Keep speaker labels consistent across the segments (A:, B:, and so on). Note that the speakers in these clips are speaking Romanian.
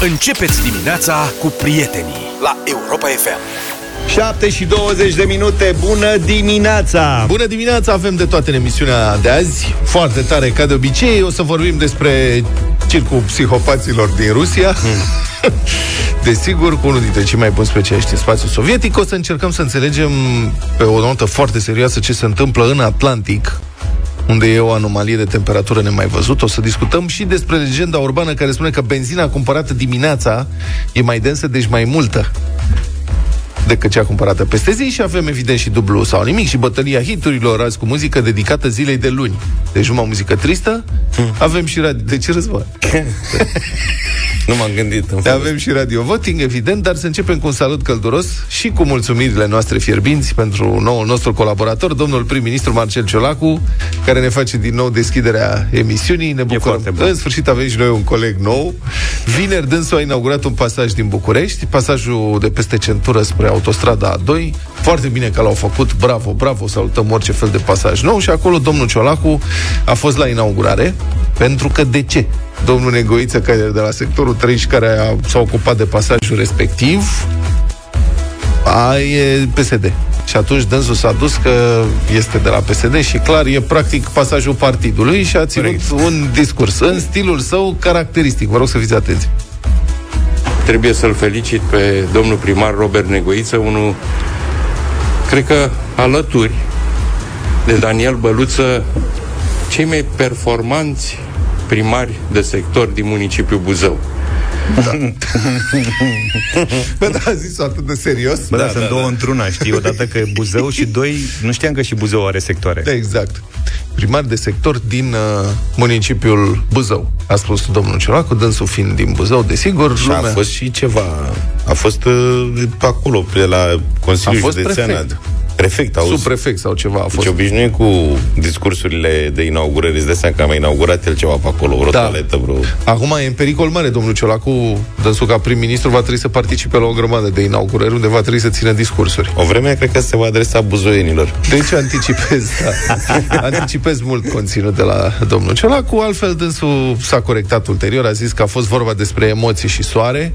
A: Începeți dimineața cu prietenii la Europa FM.
B: 7 și 20 de minute, bună dimineața!
C: Bună dimineața, avem de toate în emisiunea de azi. Foarte tare, ca de obicei, o să vorbim despre circul psihopaților din Rusia. Hmm. Desigur, cu unul dintre cei mai buni specialiști în spațiul sovietic, o să încercăm să înțelegem pe o notă foarte serioasă ce se întâmplă în Atlantic, unde e o anomalie de temperatură nemai văzut. O să discutăm și despre legenda urbană care spune că benzina cumpărată dimineața e mai densă, deci mai multă decât cea cumpărată peste zi și avem evident și dublu sau nimic și bătălia hiturilor azi cu muzică dedicată zilei de luni. Deci numai muzică tristă, hmm. avem și radio... De ce război?
B: nu m-am gândit.
C: Avem și radio voting, evident, dar să începem cu un salut călduros și cu mulțumirile noastre fierbinți pentru noul nostru colaborator, domnul prim-ministru Marcel Ciolacu, care ne face din nou deschiderea emisiunii. Ne bucurăm. În sfârșit avem și noi un coleg nou. Vineri dânsul a inaugurat un pasaj din București, pasajul de peste centură spre autostrada A2. Foarte bine că l-au făcut, bravo, bravo, salutăm orice fel de pasaj nou și acolo domnul Ciolacu a fost la inaugurare, pentru că de ce? Domnul Negoiță, care de la sectorul 3 și care a, s-a ocupat de pasajul respectiv, a, e PSD. Și atunci dânsul s-a dus că este de la PSD și clar e practic pasajul partidului și a ținut Correct. un discurs în stilul său caracteristic. Vă rog să fiți atenți.
D: Trebuie să-l felicit pe domnul primar Robert Negoiță, unul, cred că alături de Daniel Băluță, cei mai performanți primari de sector din municipiul Buzău. Da.
C: Bă, da, a zis atât de serios.
B: Bă,
C: da,
B: da, sunt da, două da. într-una, știi? Odată că e Buzău și doi, nu știam că și Buzău are sectoare.
C: Da, exact. Primar de sector din uh, municipiul Buzău, a spus domnul Ciolacu, dânsul fiind din Buzău, desigur.
B: Și lumea... a fost și ceva, a fost uh, acolo, pe la Consiliul a fost Județean. Prefect prefect, auzi?
C: Subprefect sau ceva a
B: deci
C: fost.
B: Deci obișnuit cu discursurile de inaugurări, îți dai seama că a mai inaugurat el ceva pe acolo, vreo da. toaletă, vreo...
C: Acum e în pericol mare, domnul Ciolacu, dânsul ca prim-ministru, va trebui să participe la o grămadă de inaugurări unde va trebui să țină discursuri.
B: O vreme cred că se va adresa buzoienilor.
C: Deci anticipez, da. anticipez mult conținut de la domnul Ciolacu, altfel dânsul s-a corectat ulterior, a zis că a fost vorba despre emoții și soare,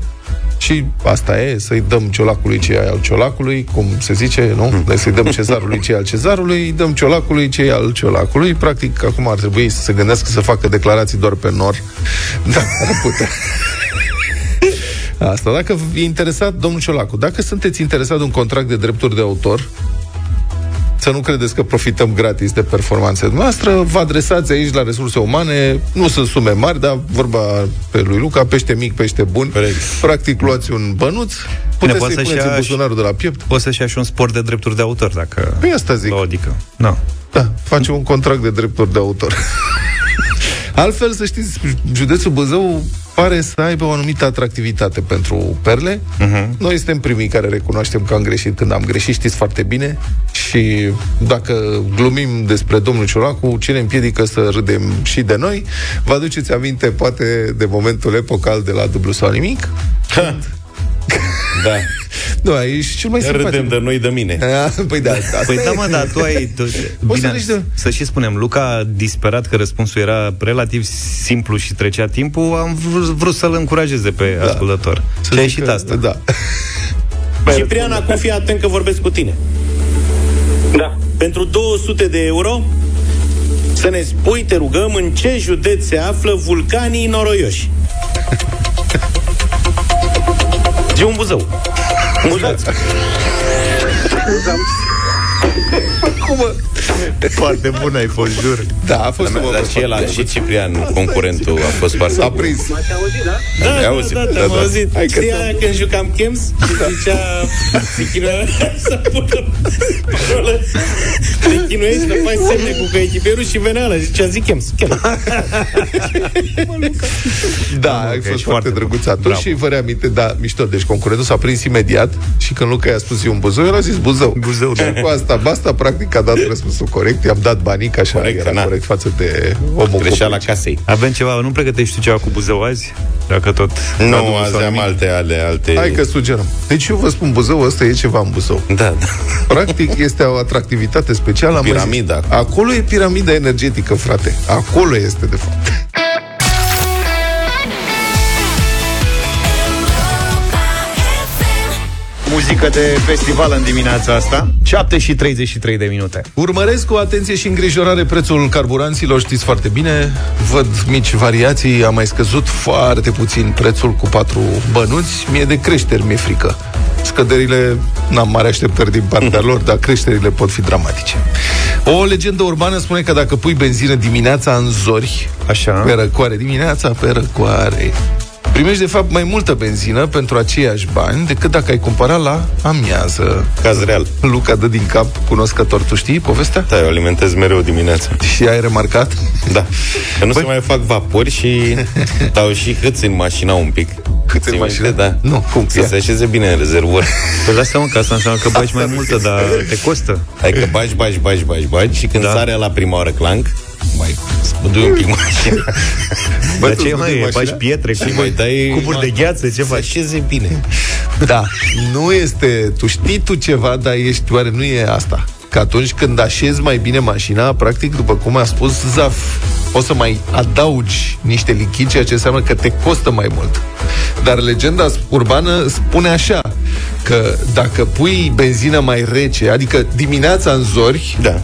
C: și asta e, să-i dăm ciolacului ce al ciolacului, cum se zice, nu? Hmm. Deci să-i dăm cezarului ce al cezarului, îi dăm ciolacului ce al ciolacului. Practic, acum ar trebui să se gândească să facă declarații doar pe nor. Da, ar putea. Asta, dacă e interesat, domnul Ciolacu, dacă sunteți interesat de un contract de drepturi de autor, să nu credeți că profităm gratis de performanțe noastre. Vă adresați aici la resurse umane, nu sunt sume mari, dar vorba pe lui Luca, pește mic, pește bun. Corect. Practic luați un bănuț, puteți să-i puneți în buzunarul de la piept.
B: Poți să-și ia și un spor de drepturi de autor, dacă...
C: Păi asta zic.
B: Adică. No.
C: Da, face un contract de drepturi de autor. Altfel, să știți, județul Buzău pare să aibă o anumită atractivitate pentru perle. Uh-huh. Noi suntem primii care recunoaștem că am greșit când am greșit, știți foarte bine. Și dacă glumim despre domnul Ciolacu, ce ne împiedică să râdem și de noi? Vă aduceți aminte, poate, de momentul epocal de la dublu sau nimic?
B: Da.
C: Nu, ești cel mai simpatic.
B: Râdem de noi de mine.
C: păi da, asta
B: Păi da, mă, dar tu ai... Tu, bine, să, de... să și spunem, Luca, disperat că răspunsul era relativ simplu și trecea timpul, am vrut, vrut să-l încurajeze pe da. ascultător. Să și a ieșit asta.
C: Da.
B: Ciprian, acum fii atent că vorbesc cu tine.
E: Da.
B: Pentru 200 de euro să ne spui, te rugăm, în ce județ se află vulcanii noroioși. Zi un Buzău. Mulțumesc.
C: Cum
B: Foarte bun ai fost, jur.
C: Da, a fost
B: Dar, dar și el, și Ciprian, concurentul, a fost foarte
C: S-a prins.
E: M-ați auzit, da?
B: Da, da, auzit.
E: da,
B: da, am
E: da.
B: auzit. Hai că aia când jucam Chems, zicea, se chinuia să pună parolă, te chinuiești, să faci semne cu coechipierul și venea ăla, zicea, zic Chems, Chems.
C: Da, ai fost foarte drăguț atunci și vă reaminte, da, mișto, deci concurentul s-a prins imediat și când Luca i-a spus eu un Buzău, el a zis Buzău.
B: Buzău, da.
C: Cu asta, basta, practic, a dat răspunsul corect, i-am dat banii, ca așa corect, era na. corect față de omul
B: la casei. Avem ceva, nu pregătești tu ceva cu Buzău azi? Dacă tot...
D: Nu, azi am alte, ale, alte...
C: Hai că sugerăm. Deci eu vă spun, Buzău ăsta e ceva în Buzău.
B: Da, da.
C: Practic este o atractivitate specială.
B: Piramida.
C: Acolo e piramida energetică, frate. Acolo este, de fapt.
B: Muzică de festival în dimineața asta. 7 și 33 de minute.
C: Urmăresc cu atenție și îngrijorare prețul carburanților. Știți foarte bine Văd mici variații. A mai scăzut foarte puțin prețul cu patru bănuți. Mie de creșteri mi-e frică. Scăderile, n-am mare așteptări din partea lor, dar creșterile pot fi dramatice. O legendă urbană spune că dacă pui benzină dimineața în zori,
B: Așa.
C: pe răcoare, dimineața pe răcoare, primești de fapt mai multă benzină pentru aceiași bani decât dacă ai cumpăra la amiază.
B: Caz real
C: Luca dă din cap cunoscător, tu știi povestea?
F: Da, eu alimentez mereu dimineața.
C: Și ai remarcat?
F: Da. Că nu
C: Băi-
F: se mai fac vapori și dau și hâți în mașina un pic.
C: Cât în
F: Ții
C: mașină?
F: minte? Da.
C: Nu, cum?
F: Să
C: Ia.
F: se așeze bine în rezervor.
B: Păi lasă mă, că asta înseamnă că bagi mai multă Dar te costă
F: Adică bagi, bagi, bagi, bagi, bagi și când
B: Da.
F: da. sare la prima oară clank, mai spădui un pic mașina.
C: Bă,
B: Dar
C: tu
B: ce
C: îți
B: mai
C: duci
B: e?
C: mașina?
B: Bagi pietre
F: Și
B: cum
F: mai dai
B: Cuburi de gheață, ce
F: să
B: faci?
F: așeze bine.
C: Da, nu este... Tu știi tu ceva, dar ești... Oare nu e asta? Că atunci când așezi mai bine mașina, practic, după cum a spus Zaf, o să mai adaugi niște lichid, ceea ce înseamnă că te costă mai mult. Dar legenda urbană spune așa, că dacă pui benzină mai rece, adică dimineața în zori,
F: Da.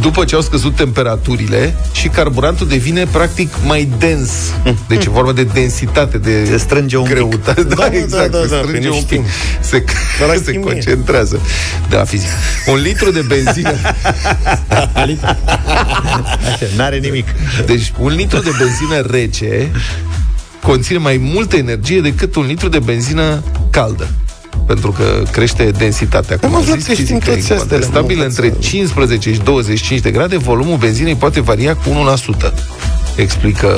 C: După ce au scăzut temperaturile și carburantul devine practic mai dens. Deci e vorba de densitate, de
B: Se strânge un pic.
C: greutate. Da,
F: Da, da,
C: exact,
F: da,
C: se
F: da,
C: strânge
F: păi nu
C: un
F: știm.
C: pic. Se,
F: Dar la
C: se
F: chimie.
C: concentrează. De la fizică. Un litru de benzină.
B: Așa, N-are nimic
C: Deci un litru de benzină rece conține mai multă energie decât un litru de benzină caldă pentru că crește densitatea. Cum
F: Am aflat că știm toți astea,
C: Stabil
F: nu
C: între
F: învățăm.
C: 15 și 25 de grade, volumul benzinei poate varia cu 1%. Explică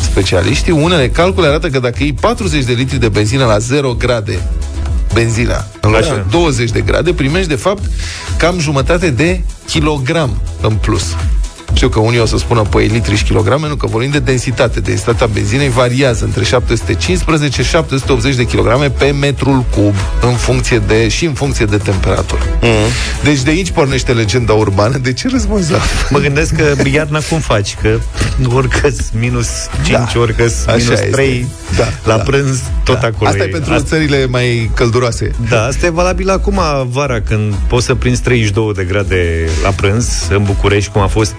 C: specialiștii. Unele calcule arată că dacă iei 40 de litri de benzină la 0 grade benzina în loc de
B: Așa.
C: 20 de grade, primești de fapt cam jumătate de kilogram în plus. Știu că unii o să spună, păi, litri și kilograme, nu, că vorbim de densitate. Densitatea benzinei variază între 715 și 780 de kilograme pe metrul cub, în funcție de, și în funcție de temperatură. Mm-hmm. Deci de aici pornește legenda urbană. De ce răspunzi la
B: Mă gândesc că iarna cum faci Că orică minus 5,
C: Da.
B: orică
C: Așa
B: minus
C: este.
B: 3
C: Da,
B: La
C: da.
B: prânz tot acolo
C: Asta e pentru țările mai călduroase.
B: Da, asta e valabil acum vara când poți să prinzi 32 de grade la prânz în București, cum a fost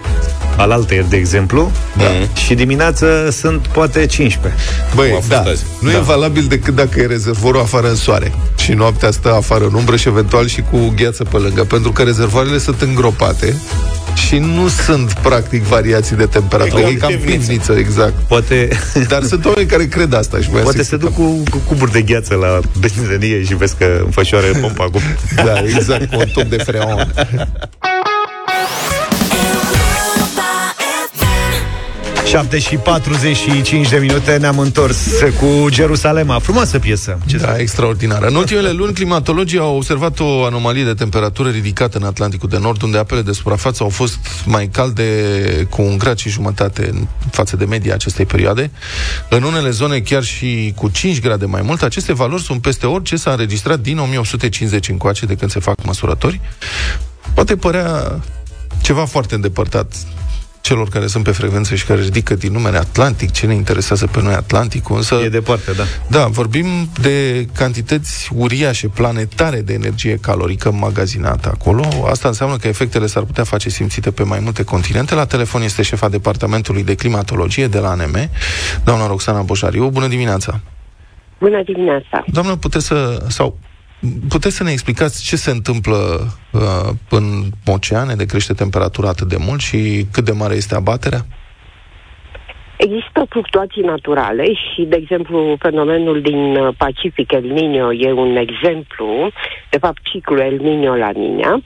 B: alaltăieri, de exemplu. Da. Și dimineața sunt poate 15.
C: Băi,
F: Cum a fost
C: da,
F: azi.
C: nu
B: Da.
C: e valabil decât dacă e rezervorul afară în soare și noaptea stă afară în umbră și eventual și cu gheață pe lângă, pentru că rezervoarele sunt îngropate și nu sunt practic variații de temperatură.
F: E ca
C: E cam
F: pivniță.
C: pivniță, exact.
B: Poate,
C: Dar sunt oameni care cred asta și
B: poate se duc cu, cu cuburi de gheață la benzinărie și vezi că înfășoară pompa cu...
C: Da, exact, cu un tub de freon.
B: 7 și 45 de minute ne-am întors cu Jerusalema. Frumoasă piesă. Ce
C: Da, extraordinară. În ultimele luni, climatologii au observat o anomalie de temperatură ridicată în Atlanticul de Nord, unde apele de suprafață au fost mai calde cu un grad și jumătate în față de media acestei perioade. În unele zone chiar și cu 5 grade mai mult. Aceste valori sunt peste orice s-a înregistrat din 1850 încoace, de când se fac măsurători. Poate părea ceva foarte îndepărtat celor care sunt pe frecvență și care ridică din numele Atlantic, ce ne interesează pe noi Atlanticul, însă...
B: E departe, da.
C: Da, vorbim de cantități uriașe, planetare de energie calorică magazinată acolo. Asta înseamnă că efectele s-ar putea face simțite pe mai multe continente. La telefon este șefa departamentului de climatologie de la ANM, doamna Roxana Boșariu. Bună dimineața!
G: Bună dimineața!
C: Doamnă, puteți să, sau puteți să ne explicați ce se întâmplă uh, în oceane de crește temperatura atât de mult și cât de mare este abaterea?
G: Există fluctuații naturale și, de exemplu, fenomenul din uh, Pacific, El Niño, e un exemplu, de fapt, ciclul El Niño la Niña.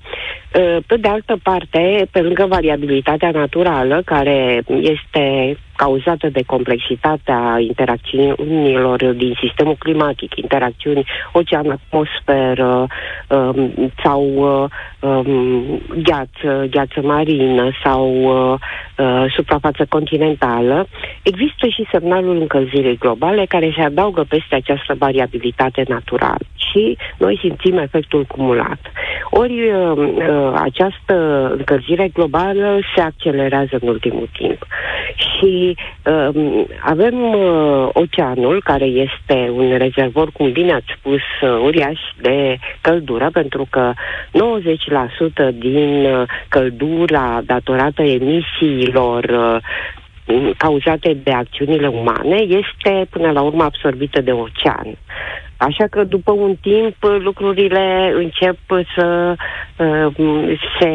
G: Uh, Pe de altă parte, pe lângă variabilitatea naturală, care este cauzată de complexitatea interacțiunilor din sistemul climatic, interacțiuni ocean-atmosferă um, sau uh, um, gheață, gheață marină sau uh, uh, suprafață continentală, există și semnalul încălzirii globale care se adaugă peste această variabilitate naturală și noi simțim efectul cumulat. Ori uh, uh, această încălzire globală se accelerează în ultimul timp. Și uh, avem uh, oceanul, care este un rezervor, cum bine ați spus, uh, uriaș de căldură, pentru că 90% din uh, căldura datorată emisiilor uh, cauzate de acțiunile umane este până la urmă absorbită de ocean. Așa că după un timp lucrurile încep să uh, se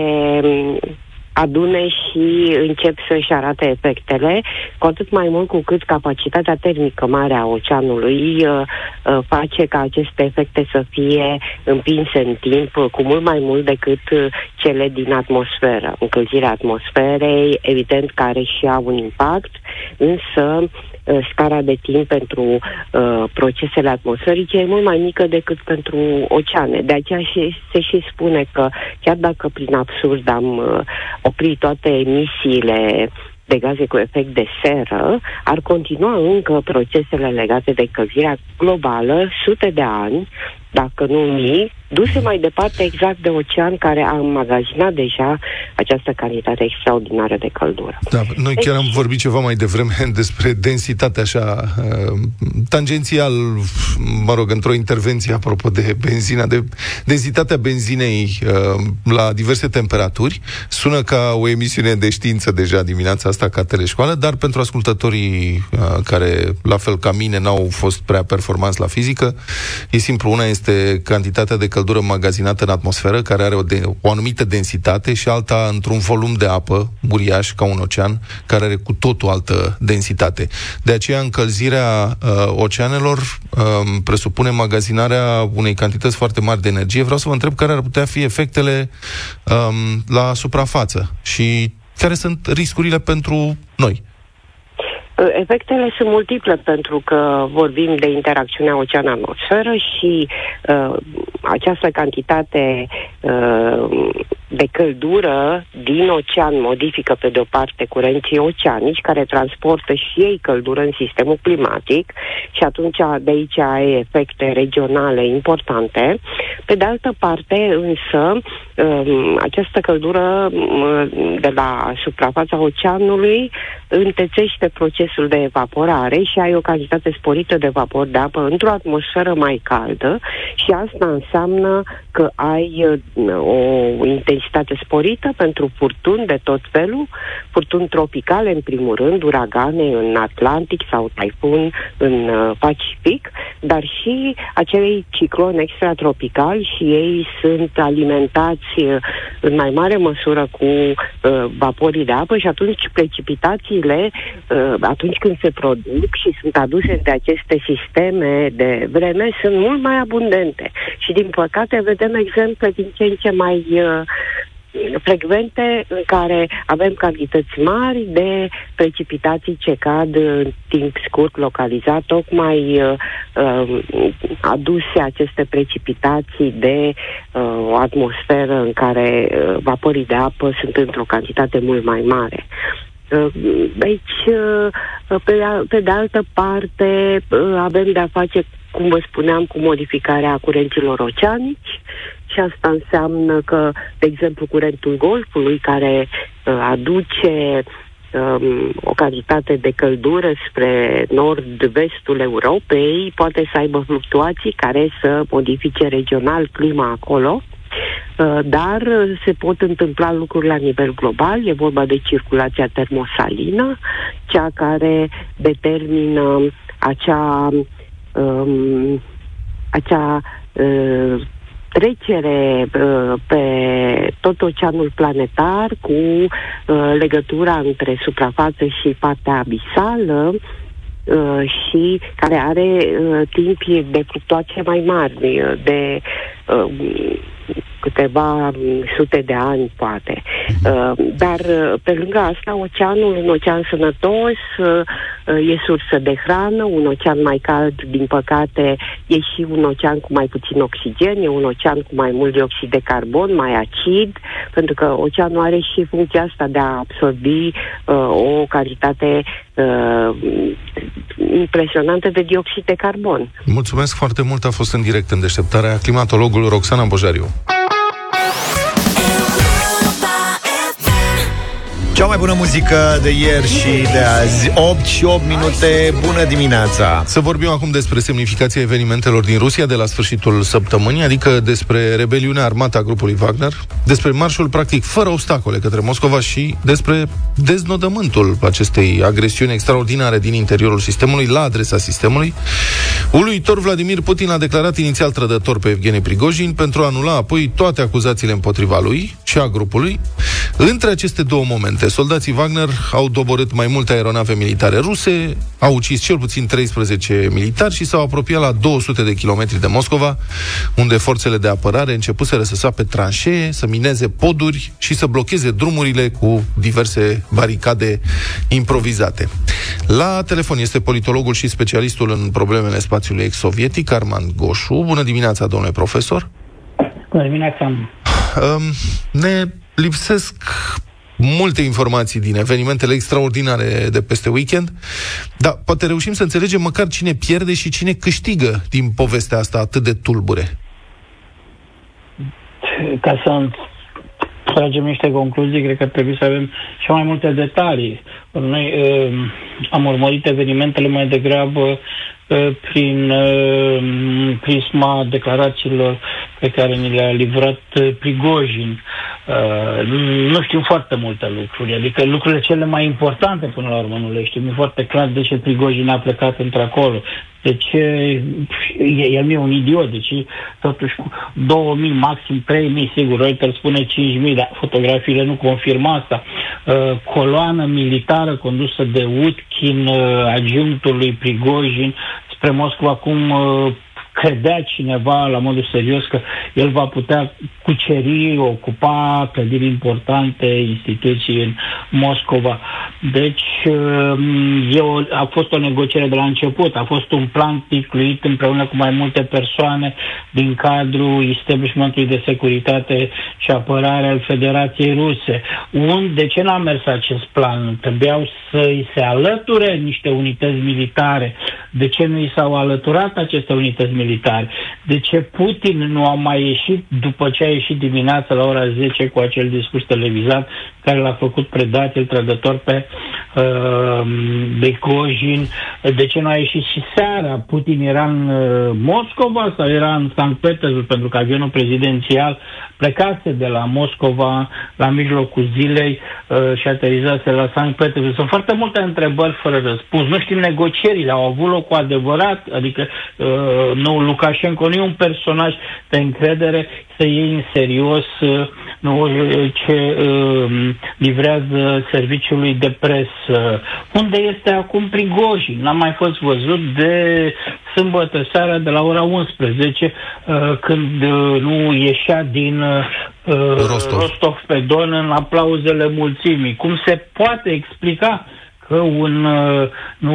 G: adune și încep să-și arate efectele, cu atât mai mult cu cât capacitatea termică mare a oceanului uh, uh, face ca aceste efecte să fie împinse în timp uh, cu mult mai mult decât uh, cele din atmosferă. Încălzirea atmosferei, evident, care și au un impact, însă Uh, scara de timp pentru uh, procesele atmosferice e mult mai mică decât pentru oceane. De aceea și, se și spune că chiar dacă prin absurd am uh, oprit toate emisiile de gaze cu efect de seră, ar continua încă procesele legate de încălzirea globală sute de ani, dacă nu mii, duse mai departe exact de ocean care a înmagazinat deja această cantitate extraordinară de căldură.
C: Da, noi chiar am vorbit ceva mai devreme despre densitatea așa uh, tangențial, mă rog, într-o intervenție apropo de benzina, de densitatea benzinei uh, la diverse temperaturi. Sună ca o emisiune de știință deja dimineața asta ca teleșcoală, dar pentru ascultătorii uh, care, la fel ca mine, n-au fost prea performanți la fizică, e simplu. Una este cantitatea de căldură magazinată în atmosferă, care are o, de, o anumită densitate, și alta într-un volum de apă uriaș, ca un ocean, care are cu totul altă densitate. De aceea, încălzirea uh, oceanelor uh, presupune magazinarea unei cantități foarte mari de energie. Vreau să vă întreb care ar putea fi efectele um, la suprafață și care sunt riscurile pentru noi.
G: Uh, efectele sunt multiple pentru că vorbim de interacțiunea ocean-atmosferă și uh, această cantitate uh, de căldură din ocean modifică pe de-o parte curenții oceanici care transportă și ei căldură în sistemul climatic și atunci de aici ai efecte regionale importante. Pe de altă parte însă um, această căldură um, de la suprafața oceanului întețește procesul de evaporare și ai o cantitate sporită de vapor de apă într-o atmosferă mai caldă și asta înseamnă că ai uh, o intensitate sporită pentru furtuni de tot felul, furtuni tropicale în primul rând, uragane în Atlantic sau taifun în uh, Pacific, dar și acei cicloni extratropicali și ei sunt alimentați uh, în mai mare măsură cu uh, vaporii de apă și atunci precipitațiile, uh, atunci când se produc și sunt aduse de aceste sisteme de vreme, sunt mult mai abundente. Și din păcate vedem exemple din ce în ce mai uh, frecvente în care avem cantități mari de precipitații ce cad în timp scurt localizat, tocmai uh, uh, aduse aceste precipitații de uh, o atmosferă în care uh, vaporii de apă sunt într-o cantitate mult mai mare. Uh, deci, uh, pe, pe de altă parte, avem de-a face, cum vă spuneam, cu modificarea curenților oceanici, și asta înseamnă că, de exemplu, curentul Golfului, care uh, aduce um, o calitate de căldură spre nord-vestul Europei, poate să aibă fluctuații care să modifice regional clima acolo. Uh, dar se pot întâmpla lucruri la nivel global, e vorba de circulația termosalină, cea care determină acea, um, acea uh, trecere uh, pe tot oceanul planetar cu uh, legătura între suprafață și partea abisală uh, și care are uh, timpi de fluctuație mai mari, de uh, câteva sute de ani, poate. Uh, dar, uh, pe lângă asta, oceanul, un ocean sănătos, uh, e sursă de hrană, un ocean mai cald, din păcate, e și un ocean cu mai puțin oxigen, e un ocean cu mai mult dioxid de carbon, mai acid, pentru că oceanul are și funcția asta de a absorbi uh, o calitate uh, impresionantă de dioxid de carbon.
C: Mulțumesc foarte mult, a fost în direct în deșteptarea climatologul Roxana Bojariu.
B: Cea mai bună muzică de ieri și de azi. 8 și 8 minute, bună dimineața.
C: Să vorbim acum despre semnificația evenimentelor din Rusia de la sfârșitul săptămânii Adică despre rebeliunea armată a grupului Wagner Despre marșul practic fără obstacole către Moscova Și despre deznodământul acestei agresiuni extraordinare din interiorul sistemului La adresa sistemului. Uluitor Vladimir Putin a declarat inițial trădător pe Evgeni Prigojin Pentru a anula apoi toate acuzațiile împotriva lui și a grupului. Între aceste două momente multe. Soldații Wagner au doborât mai multe aeronave militare ruse, au ucis cel puțin 13 militari și s-au apropiat la 200 de kilometri de Moscova, unde forțele de apărare începuseră să sape tranșee, să mineze poduri și să blocheze drumurile cu diverse baricade improvizate. La telefon este politologul și specialistul în problemele spațiului ex-sovietic, Arman Goșu. Bună dimineața, domnule profesor!
H: Bună dimineața!
C: Um, ne lipsesc multe informații din evenimentele extraordinare de peste weekend, dar poate reușim să înțelegem măcar cine pierde și cine câștigă din povestea asta atât de tulbure.
H: Ca să tragem niște concluzii, cred că trebuie să avem și mai multe detalii. Noi uh, am urmărit evenimentele mai degrabă uh, prin uh, prisma declarațiilor pe care ni le-a livrat uh, Prigojin. Uh, nu știm foarte multe lucruri, adică lucrurile cele mai importante până la urmă nu le știm. E foarte clar de ce Prigojin a plecat într-acolo, de ce el nu e un idiot, deci totuși cu 2000, maxim 3000, sigur, Reuters spune 5000, dar fotografiile nu confirmă asta. Uh, coloană militară condusă de Utkin, uh, adjunctul lui Prigojin, spre Moscova, cum uh, credea cineva la modul serios că el va putea cuceri, ocupa clădiri importante, instituții în Moscova. Deci eu, um, a fost o negociere de la început, a fost un plan ticluit împreună cu mai multe persoane din cadrul establishmentului de securitate și apărare al Federației Ruse. Un, de ce n-a mers acest plan? Trebuiau să-i se alăture niște unități militare. De ce nu i s-au alăturat aceste unități militare? De ce Putin nu a mai ieșit după ce a ieșit dimineața la ora 10 cu acel discurs televizat care l-a făcut predatil, trădător pe uh, Becojin? De ce nu a ieșit și seara? Putin era în uh, Moscova sau era în Sankt Petersburg pentru că avionul prezidențial plecase de la Moscova la mijlocul zilei uh, și aterizase la Sankt Petersburg. Sunt foarte multe întrebări fără răspuns. Nu știm negocierile, au avut loc cu adevărat, adică uh, nu, Lukashenko nu e un personaj de încredere să iei în serios uh, nu, ce uh, livrează serviciului de presă. Unde este acum Prigojin? N-a mai fost văzut de sâmbătă seara de la ora 11, uh, când uh, nu ieșea din uh, Rostov. Rostov pe Don în aplauzele mulțimii. Cum se poate explica că un, uh, nu,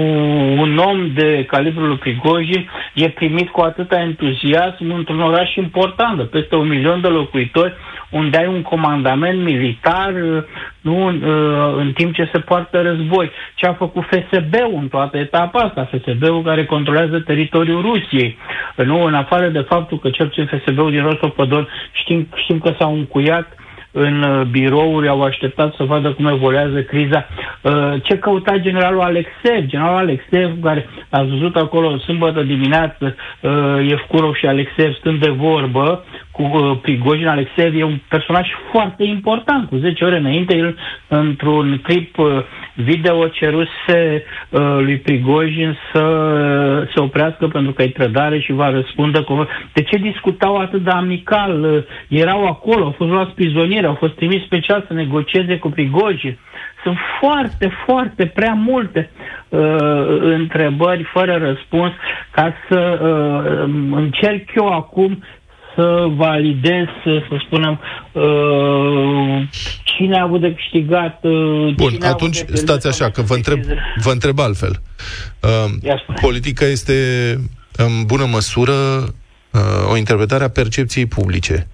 H: un om de calibrul Prigojin e primit cu atâta entuziasm într-un oraș important, de peste un milion de locuitori, unde ai un comandament militar uh, nu, uh, în timp ce se poartă război. Ce a făcut FSB-ul în toată etapa asta? FSB-ul care controlează teritoriul Rusiei. Nu, în afară de faptul că cel puțin FSB-ul din Rostov Pădon știm, știm că s-au încuiat în uh, birouri, au așteptat să vadă cum evoluează criza. Uh, ce căuta generalul Alexev? Generalul Alexev, care a văzut acolo sâmbătă dimineață, uh, Evcurov și Alexev stând de vorbă, cu uh, Prigojin Alexeev e un personaj foarte important. Cu 10 ore înainte, el, într-un clip uh, video, ceruse uh, lui Prigojin să uh, se oprească pentru că e trădare și va răspunde cu... De ce discutau atât de amical? Uh, erau acolo, au fost luați prizonieri, au fost trimis special să negocieze cu Prigojin. Sunt foarte, foarte prea multe uh, întrebări fără răspuns ca să uh, încerc eu acum să validez, să spunem, uh, cine a avut de câștigat. Uh,
C: Bun, atunci de stați așa, că vă întreb, vă întreb altfel. Uh, politica este în bună măsură o interpretare a percepției publice.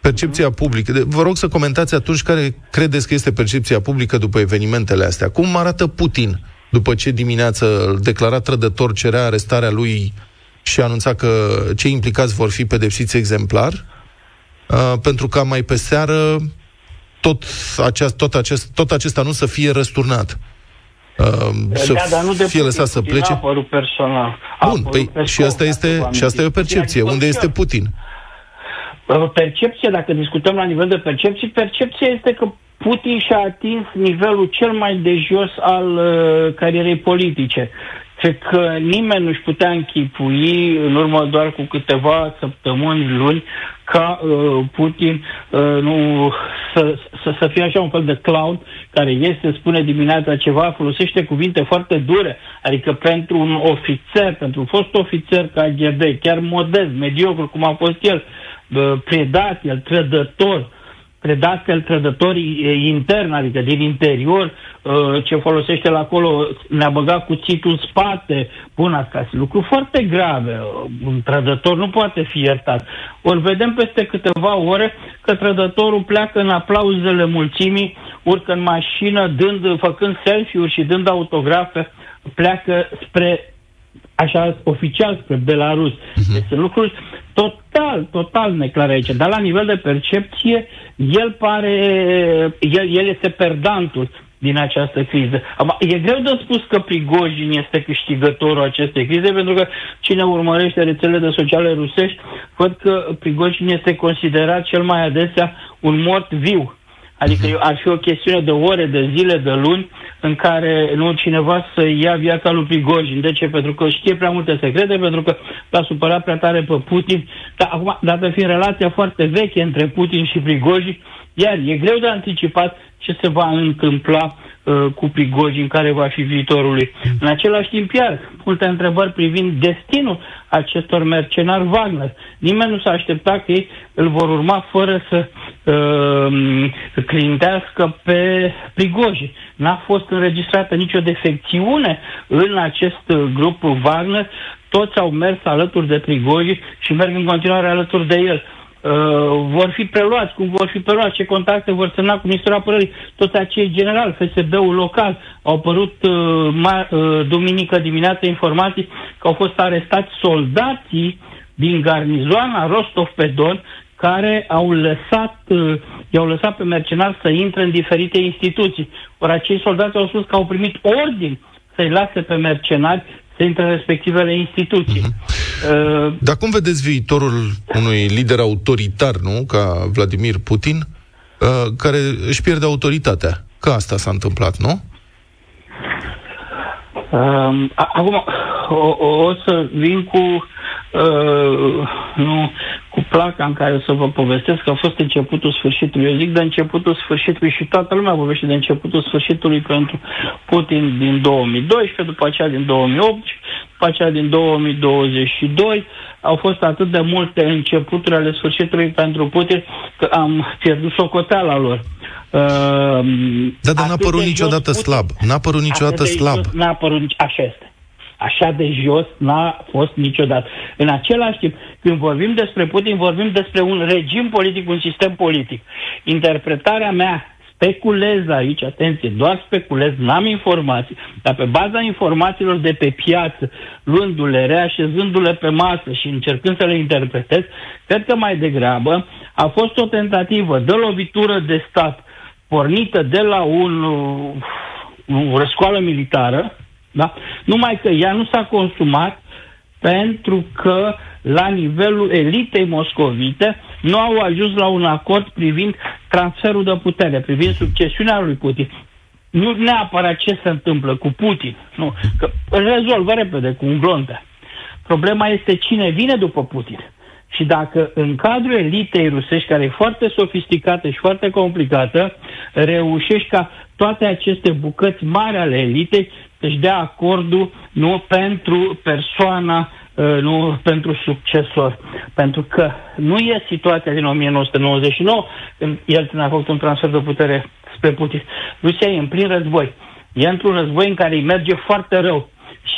C: Percepția publică. Vă rog să comentați atunci care credeți că este percepția publică după evenimentele astea. Cum arată Putin după ce dimineață declarat trădător cerea arestarea lui și anunța că cei implicați vor fi pedepsiți exemplar, uh, pentru ca mai pe seară tot, aceast, tot, acest, tot acesta nu să fie răsturnat. Uh, să
H: da, dar nu de
C: fie lăsat să plece.
H: A personal.
C: A Bun, păi și asta, este, și asta e o percepție. Unde este Putin?
H: Uh, percepție, dacă discutăm la nivel de percepție, percepția este că Putin și-a atins nivelul cel mai de jos al uh, carierei politice. Cred că nimeni nu-și putea închipui în urmă doar cu câteva săptămâni, luni, ca uh, Putin uh, nu, să, să, să fie așa un fel de clown care iese, spune dimineața ceva, folosește cuvinte foarte dure, adică pentru un ofițer, pentru un fost ofițer KGB, chiar modest, mediocru cum a fost el, uh, predat, el trădător, predat el trădător intern, adică din interior, uh, ce folosește la acolo, ne-a băgat cuțitul în spate, bun acasă. Lucru foarte grave. Un trădător nu poate fi iertat. Ori vedem peste câteva ore că trădătorul pleacă în aplauzele mulțimii, urcă în mașină, dând, făcând selfie-uri și dând autografe, pleacă spre așa oficial spre Belarus. Uh-huh. Deci sunt lucruri total, total neclare aici. Dar la nivel de percepție, el pare, el, el este perdantul din această criză. E greu de spus că Prigojin este câștigătorul acestei crize, pentru că cine urmărește rețelele sociale rusești, văd că Prigojin este considerat cel mai adesea un mort viu Adică uh-huh. ar fi o chestiune de ore, de zile, de luni în care nu cineva să ia viața lui Prigojin. De ce? Pentru că știe prea multe secrete, pentru că l-a supărat prea tare pe Putin. Dar acum, dată fiind relația foarte veche între Putin și Prigojin, iar e greu de anticipat ce se va întâmpla uh, cu Prigojin, care va fi viitorul lui. În același timp, iar, multe întrebări privind destinul acestor mercenari Wagner. Nimeni nu s-a așteptat că ei îl vor urma fără să uh, clintească pe Prigojin. N-a fost înregistrată nicio defecțiune în acest grup Wagner. Toți au mers alături de Prigojin și merg în continuare alături de el. Uh, vor fi preluați, cum vor fi preluați, ce contacte vor semna cu Ministerul Apărării, toți acei generali, FSB-ul local, au apărut uh, ma, uh, duminică dimineață informații că au fost arestați soldații din garnizoana Rostov-pe-Don care au lăsat, uh, i-au lăsat pe mercenari să intre în diferite instituții. Ori acei soldați au spus că au primit ordin să-i lase pe mercenari să intre în respectivele instituții.
C: Uh-huh. Uh, Dar cum vedeți viitorul unui lider autoritar, nu, ca Vladimir Putin, uh, care își pierde autoritatea? Că asta s-a întâmplat, nu?
H: Uh, acum, o, o să vin cu uh, nu, cu placa în care să vă povestesc că a fost începutul sfârșitului. Eu zic de începutul sfârșitului și toată lumea vorbește de începutul sfârșitului pentru Putin din 2012, după aceea din 2008, după aceea din 2022. Au fost atât de multe începuturi ale sfârșitului pentru Putin că am pierdut socoteala lor. Uh,
C: da, dar n-a părut niciodată slab. N-a părut niciodată slab.
H: N-a părut, așa este. Așa de jos n-a fost niciodată. În același timp, când vorbim despre Putin, vorbim despre un regim politic, un sistem politic. Interpretarea mea speculez aici, atenție, doar speculez, n-am informații, dar pe baza informațiilor de pe piață, luându-le, reașezându-le pe masă și încercând să le interpretez, cred că mai degrabă a fost o tentativă de lovitură de stat pornită de la un, o răscoală militară, da? Numai că ea nu s-a consumat pentru că la nivelul elitei moscovite nu au ajuns la un acord privind transferul de putere, privind succesiunea lui Putin. Nu neapărat ce se întâmplă cu Putin, nu, că îl rezolvă repede cu un glonte. Problema este cine vine după Putin. Și dacă în cadrul elitei rusești, care e foarte sofisticată și foarte complicată, reușești ca toate aceste bucăți mari ale elitei să-și dea acordul nu pentru persoana, uh, nu pentru succesor. Pentru că nu e situația din 1999, când el a făcut un transfer de putere spre Putin. Rusia e în plin război. E într-un război în care îi merge foarte rău.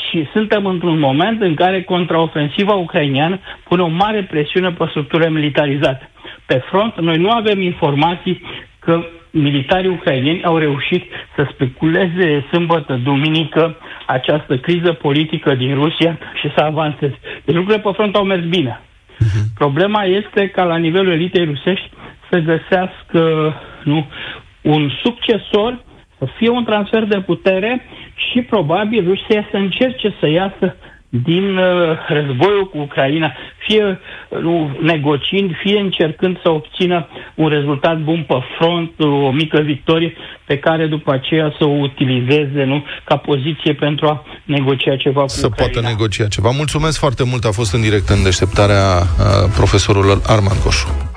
H: Și suntem într-un moment în care contraofensiva ucraineană pune o mare presiune pe structurile militarizate. Pe front, noi nu avem informații că militarii ucraineni au reușit să speculeze sâmbătă, duminică, această criză politică din Rusia și să avanseze. Deci lucrurile pe front au mers bine. Uh-huh. Problema este ca la nivelul elitei rusești să găsească nu? Un succesor, să fie un transfer de putere și probabil Rusia să încerce să iasă din uh, războiul cu Ucraina, fie uh, negociind, fie încercând să obțină un rezultat bun pe front, o mică victorie pe care după aceea să o utilizeze nu, ca poziție pentru a negocia ceva cu
I: Să
H: Ucraina.
I: poată negocia ceva. Mulțumesc foarte mult, a fost în direct în deșteptarea uh, profesorul Arman Coșu.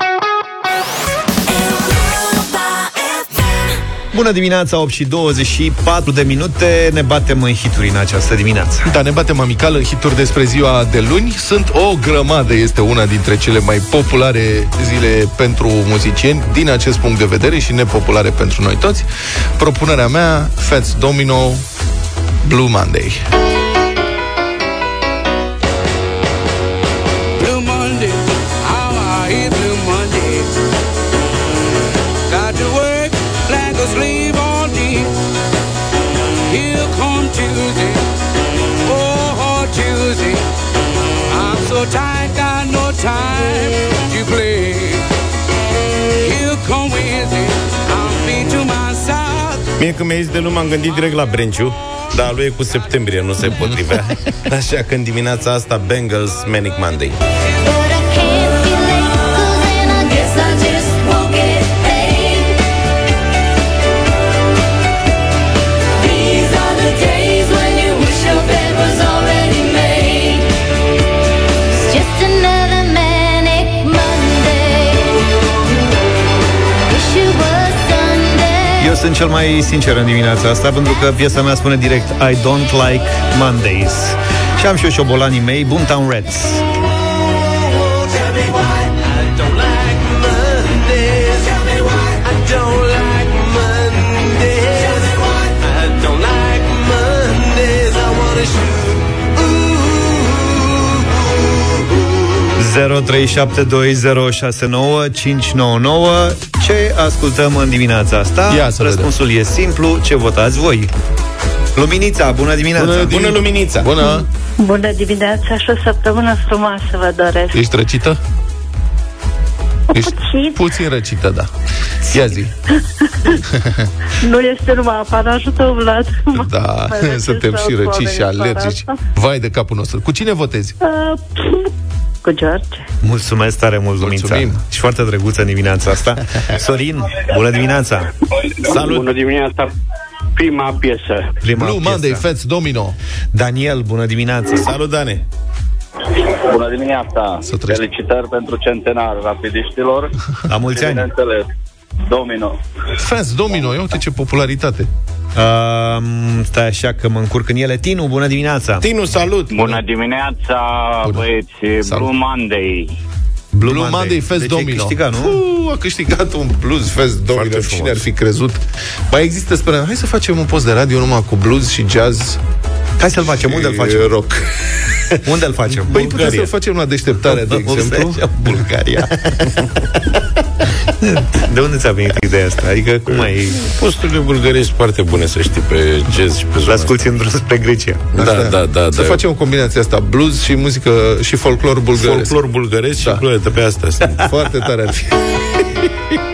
B: Bună dimineața, 8 și 24 de minute Ne batem în hituri în această dimineață
I: Da, ne batem amical în hituri despre ziua de luni. Sunt o grămadă, este una dintre cele mai populare zile pentru muzicieni din acest punct de vedere și nepopulare pentru noi toți. Propunerea mea, Fats Domino, Blue Monday.
J: Mie când mi-ai zis de lume am gândit direct la Brenciu dar lui e cu septembrie, nu se potrivea. Așa că în dimineața asta Bengals Manic Monday.
B: Cel mai sincer în dimineața asta Pentru că piesa mea spune direct I don't like Mondays. Și am și eu șobolanii mei Boomtown Reds Ce ascultăm în dimineața asta?
I: Ia să
B: Răspunsul
I: vedem.
B: e simplu, ce votați voi? Luminița, bună dimineața!
I: Bună,
J: Bună Luminița!
I: Bună!
K: Bună dimineața și o săptămână frumoasă vă doresc.
I: Ești răcită? Ești
K: Puțin.
I: puțin răcită, da. Ia zi.
K: Nu este numai apa, dar ajută Vlad.
I: Da,
K: Mă răcesc
I: suntem și
K: sau
I: răciți și
K: oamenii
I: alergici.
K: fără
I: Vai de capul nostru. Cu cine votezi?
K: asta. Uh, Cu George.
B: Mulțumesc tare mult, Lumința
I: Mulțumim.
B: Și foarte drăguță în dimineața asta Sorin, bună dimineața
L: Salut! Bună dimineața! Prima piesă.
B: Prima
I: Blue
B: piesă.
I: Monday, Fats Domino.
B: Daniel, bună dimineața
J: Salut, Dane!
M: Bună dimineața!
I: Să trăiești.
M: Felicitări pentru centenar rapidiștilor.
B: La mulți
M: Și,
B: ani
M: Bineînțeles, Domino.
I: Fats Domino, ia uite ce popularitate.
B: Um, Stai așa că mă încurc în ele Tinu, bună dimineața
J: Tinu, salut!
M: Bună dimineața,
I: Bună.
M: băieți!
I: Salut.
M: Blue Monday.
I: Blue, Blue Monday, Fast
B: Deci ai
I: Domino.
B: câștigat, nu?
I: Uu, a câștigat un blues Fast Domino.
J: Foarte
I: Cine
J: frumos.
I: ar fi crezut? Mai există speranță. Hai să facem un post de radio numai cu blues și jazz
B: Hai să-l facem, unde îl
I: și
B: facem?
I: rock.
B: Unde îl facem?
I: Păi putem să-l facem la deșteptarea, de exemplu.
B: Bulgaria De unde ți-a venit ideea asta? Adică cum ai...
J: Posturile bulgărești foarte bune, să știi, pe jazz și pe zona
B: L-asculti în drum spre Grecia
J: asta. Da, da, da.
I: Să
J: da.
I: facem o combinație asta, blues și muzică și folclor bulgăresc.
J: folclor bulgăresc
I: Da.
J: și plătă pe asta. sunt.
I: Foarte tare ar fi.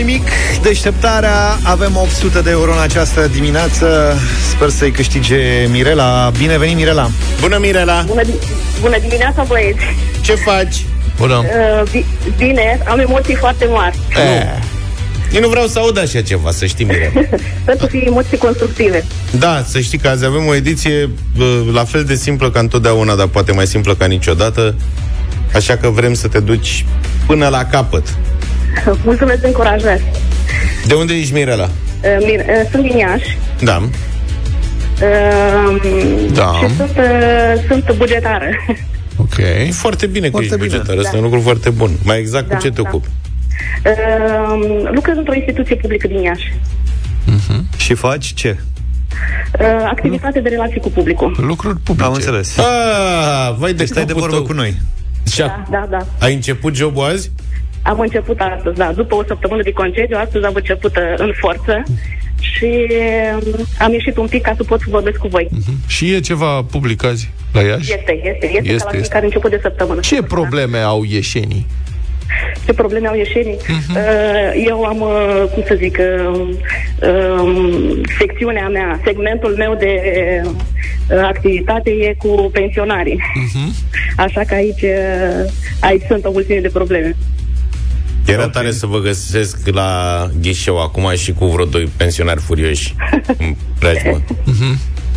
B: nimic, deșteptarea, avem 800 de euro în această dimineață. Sper să-i câștige Mirela. Bine venit, Mirela!
F: Bună, Mirela!
N: Bună, di- bună dimineața, băieți!
F: Ce faci?
C: Bună!
N: Uh, bi- bine, am emoții foarte mari.
F: Eh. Eu nu vreau să aud așa ceva, să știi, Mirela.
N: Sper să fie emoții constructive.
F: Da, să știi că azi avem o ediție bă, la fel de simplă ca întotdeauna, dar poate mai simplă ca niciodată. Așa că vrem să te duci până la capăt.
N: Mulțumesc de încurajare.
F: De unde ești, Mirela?
N: Uh, Mir- uh, sunt din Iași.
F: Da.
N: Uh,
C: Da.
N: Și sunt, uh, sunt bugetară.
C: Ok.
F: Foarte bine că
B: Foarte
F: ești
B: bine.
F: bugetar. Asta
N: Da.
F: e un lucru foarte bun. Mai exact
N: Da,
F: cu ce te
N: da.
F: ocupi?
N: Uh, lucrez într-o instituție publică din Iași.
B: Și faci ce?
N: Uh, activitate de relații cu publicul.
C: Lucruri publice.
B: Am înțeles.
F: Ah, vai de
B: Deci stai de
F: capul
B: vorbă
F: tău.
B: cu noi.
F: Și a-
N: Da, da, da.
F: ai început jobul azi?
N: Am început astăzi, da. După o săptămână de concediu, astăzi am început uh, în forță și um, am ieșit un pic ca să pot să vorbesc cu voi.
C: Și e ceva public azi la Iași?
N: Este, este, este,
C: Este,
N: este, ca la
C: este.
N: fiecare început de săptămână.
C: Ce probleme au ieșenii?
N: Ce probleme au ieșenii?
C: Mhm.
N: Uh, Eu am, uh, cum să zic, uh, um, secțiunea mea, segmentul meu de uh, activitate e cu pensionarii.
C: Mhm.
N: Așa că aici, uh, aici sunt o mulțime de probleme.
F: Era tare să vă găsesc la ghișeu acum și cu vreo doi pensionari furioși în preajmă,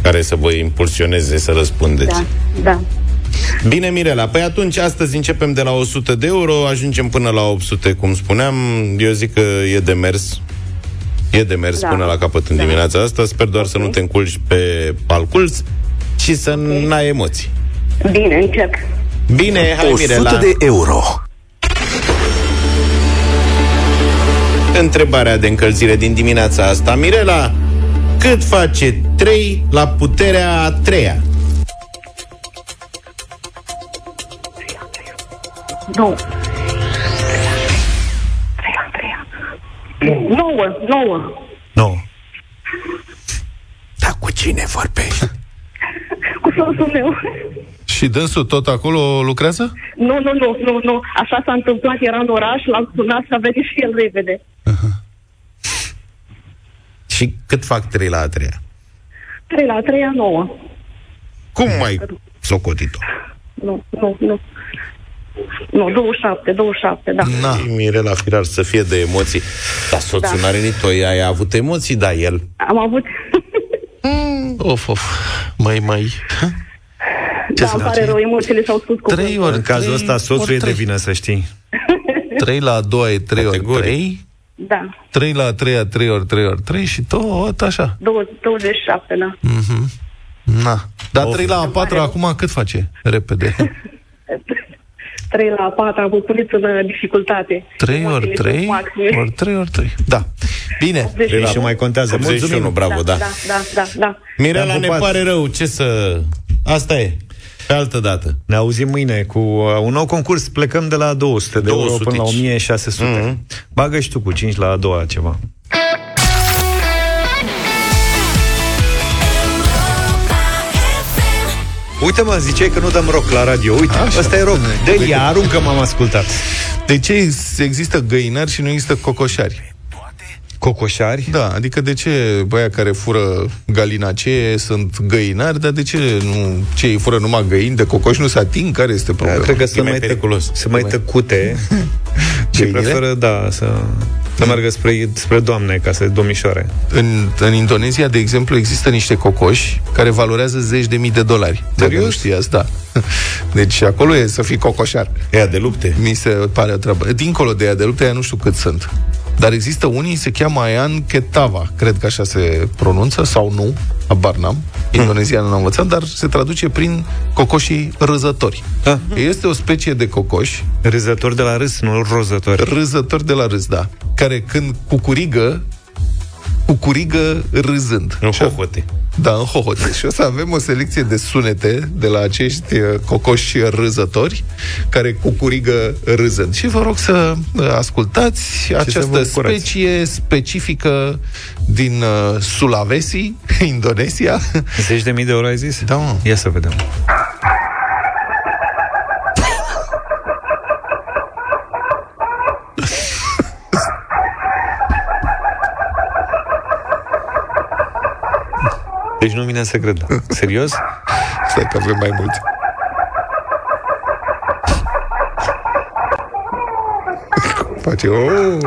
F: care să vă impulsioneze să răspundeți.
N: Da, da.
F: Bine, Mirela, păi atunci astăzi începem de la 100 de euro, ajungem până la 800, cum spuneam. Eu zic că e de mers. E de mers
N: Da.
F: până la capăt în
N: Da.
F: dimineața asta. Sper doar să nu te înculci pe palculț și să n-ai emoții.
N: Bine, încerc.
F: Bine, hai
A: 100
F: Mirela.
A: de euro.
F: Întrebarea de încălzire din dimineața asta. Mirela, cât face 3 la puterea a treia?
N: Nouă. Treia, treia. Nouă, nouă.
B: Nu.
F: Da, cu cine vorbești?
N: Cu soțul meu.
C: Și dânsul tot acolo lucrează?
N: Nu, nu, nu, nu, nu. Așa s-a întâmplat, era în oraș, l-am sunat și a venit și el repede.
F: Și cât fac 3 la a treia?
N: Trei la treia, nouă.
F: Cum mai socotit-o?
N: Nu, nu, nu. Nu, 27, 27, da.
C: Na.
F: Mirela Firar să fie de emoții. Dar soțul
N: Da.
F: n-are nici toi, ai avut emoții, da, el.
N: Am avut...
C: Of, of. Mai, mai...
N: da, îmi pare rău, emoțiile s-au spus cu
C: Trei ori
B: În cazul
C: trei,
B: ăsta, soțul
C: ori
B: e de
C: trei.
B: vină, să știi.
C: 3 la a doua e 3 ori
F: Categoric.
C: 3,
N: Da,
C: 3 la a treia 3 ori 3 ori 3 și tot așa.
N: 20, 27, da.
C: Na. Dar 3 la a
N: Îmi
C: patra
N: pare
C: acum cât face? Repede.
N: 3 la 4, vă puneți în uh, dificultate.
C: 3 ori
N: Emoțiile
C: 3
N: sunt maxime.
C: ori 3 ori 3. Da. Bine.
N: 81.
B: Și mai contează.
F: 81,
B: Mulțumim.
F: bravo, da.
N: da, da, da, da.
F: Mirela,
B: Te-am
F: ne
B: pupat.
F: pare rău, ce să... Asta e. Pe altă dată.
B: Ne auzim mâine cu uh, un nou concurs. Plecăm de la 200 de
F: 200
B: euro până la 1600.
F: Mhm.
B: Bagă și tu cu 5 la a doua ceva. Uite mă, ziceai că nu dăm rock la radio Uite,
C: Așa.
B: ăsta e rock Delia, aruncă m-am ascultat
C: De ce există găinari și nu există cocoșari?
B: Cocoșari
C: Da, adică de ce băia care fură galinacee sunt găinari, dar de ce nu cei fură numai găini de cocoși nu se ating? Care este problema?
B: Cred că sunt
F: mai
B: mai, tă-
F: periculos.
B: sunt mai tăcute Și
C: Găinile?
B: preferă, da, să, să meargă spre, spre doamne Ca să domnișoare
C: În, în Indonezia, de exemplu, există niște cocoși care valorează zeci de mii de dolari. Dacă
B: Serios?
C: nu știați, da. Deci acolo e să fii cocoșar.
F: Ea de lupte.
C: Mi se pare o treabă. Dincolo de ea de luptă, ea nu știu cât sunt. Dar există unii, se cheamă Ayan Ketava, cred că așa se pronunță, sau nu, habar n-am. Indonezianul n-am învățat, dar se traduce prin cocoșii râzători.
B: Ah.
C: Este o specie de cocoși,
B: Râzător de la râs, nu rozător
C: râzători de la râs, da, care când cucurigă, cucurigă râzând.
F: În
C: Și-
F: hohote.
C: Da, în hohote. Și o să avem o selecție de sunete de la acești uh, cocoși râzători care cucurigă râzând. Și vă rog să uh, ascultați
B: să vă
C: această
B: bucurați.
C: specie specifică din uh, Sulawesi, Indonezia.
B: Zeci de mii de euro ai zis?
C: Da, mă.
B: Ia să vedem Deci nu vine să cred. Serios?
C: Stai că avem mai mulți. Face, oh!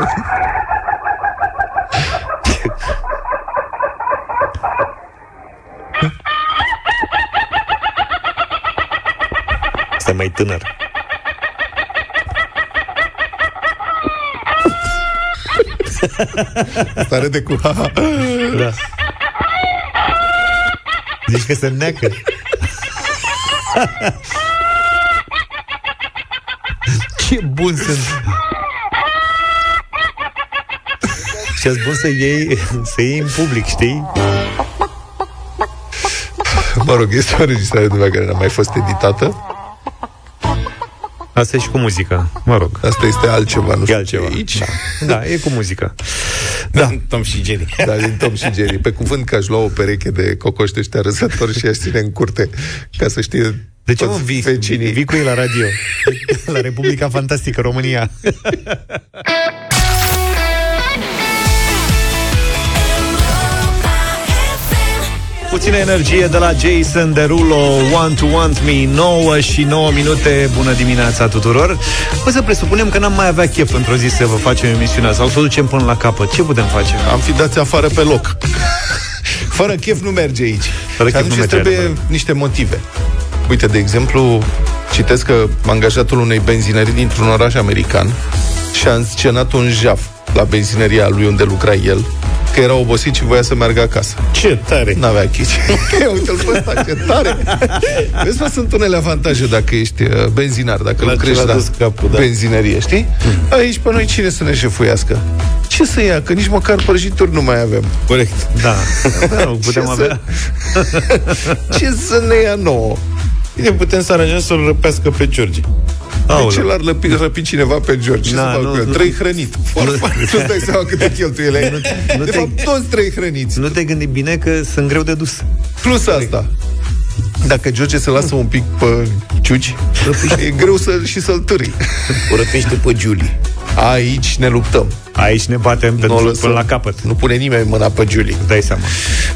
B: Este mai tânăr.
C: Stare de cu ha
B: Da. Zici că se neacă. Ce bun sunt. Și bun să iei, să iei în public, știi?
C: Mă rog, este o înregistrare de care n-a mai fost editată.
B: Asta e și cu muzică, mă rog.
C: Asta este altceva, nu
B: E
C: știu
B: altceva.
C: ce e aici.
B: Da. da, e cu muzică.
F: Da. Tom și Jerry.
C: Da, din Tom și Jerry. Pe cuvânt că aș lua o pereche de cocoși ăștia răsători și aș ține în curte, ca să știe
B: De ce mă
C: toți
B: vii,
C: vecinii.
B: vii cu ei la radio? La Republica Fantastică România. Puțină energie de la Jason Derulo Want to Want Me 9 și 9 minute Bună dimineața tuturor O să presupunem că n-am mai avea chef într-o zi Să vă facem emisiunea Sau să o ducem până la capăt Ce putem face?
C: Am fi dați afară pe loc. Fără chef nu merge aici.
B: Fără
C: Și
B: chef nu
C: atunci
B: merge,
C: trebuie
B: adevărat.
C: niște motive. Uite, de exemplu, citesc că angajatul unei benzinării dintr-un oraș american și-a înscenat un jaf la benzinăria lui unde lucra el, că era obosit și voia să meargă acasă.
F: Ce tare!
C: N-avea chici. Uite-l pe ăsta, ce tare! Vezi, mă, sunt unele avantaje dacă ești uh, benzinar, dacă
F: La
C: lucrezi
F: ce l-a
C: la
F: dus capul, da.
C: benzinărie, știi? Aici pe noi cine să ne șefuiască? Ce să ia? Că nici măcar prăjituri nu mai avem.
F: Corect.
B: Da, da nu putem
C: Ce
B: avea
C: Ce să ne ia nouă?
F: Bine, putem să aranjăm să-l răpească pe George.
C: De ce l-ar răpi, răpi cineva pe George? Ce
B: Da,
C: să fac
B: nu,
C: cu el?
B: nu.
C: Trei hrănit. Foarte fain. Nu-ți dai seama câte cheltuieli ai.
B: nu
C: De
B: te-
C: fapt, toți trei hrăniți.
B: Nu te gândi bine că sunt greu de dus
C: Plus asta. Dacă George se lasă un pic pe ciuci, e greu să, și să-l târi.
F: O răpește pe Julie.
C: Aici ne luptăm.
B: Aici ne batem
C: Nu o
B: pentru,
C: lăsăm.
B: până la capăt
C: Nu pune nimeni mâna pe Julie.
B: Îți dai seama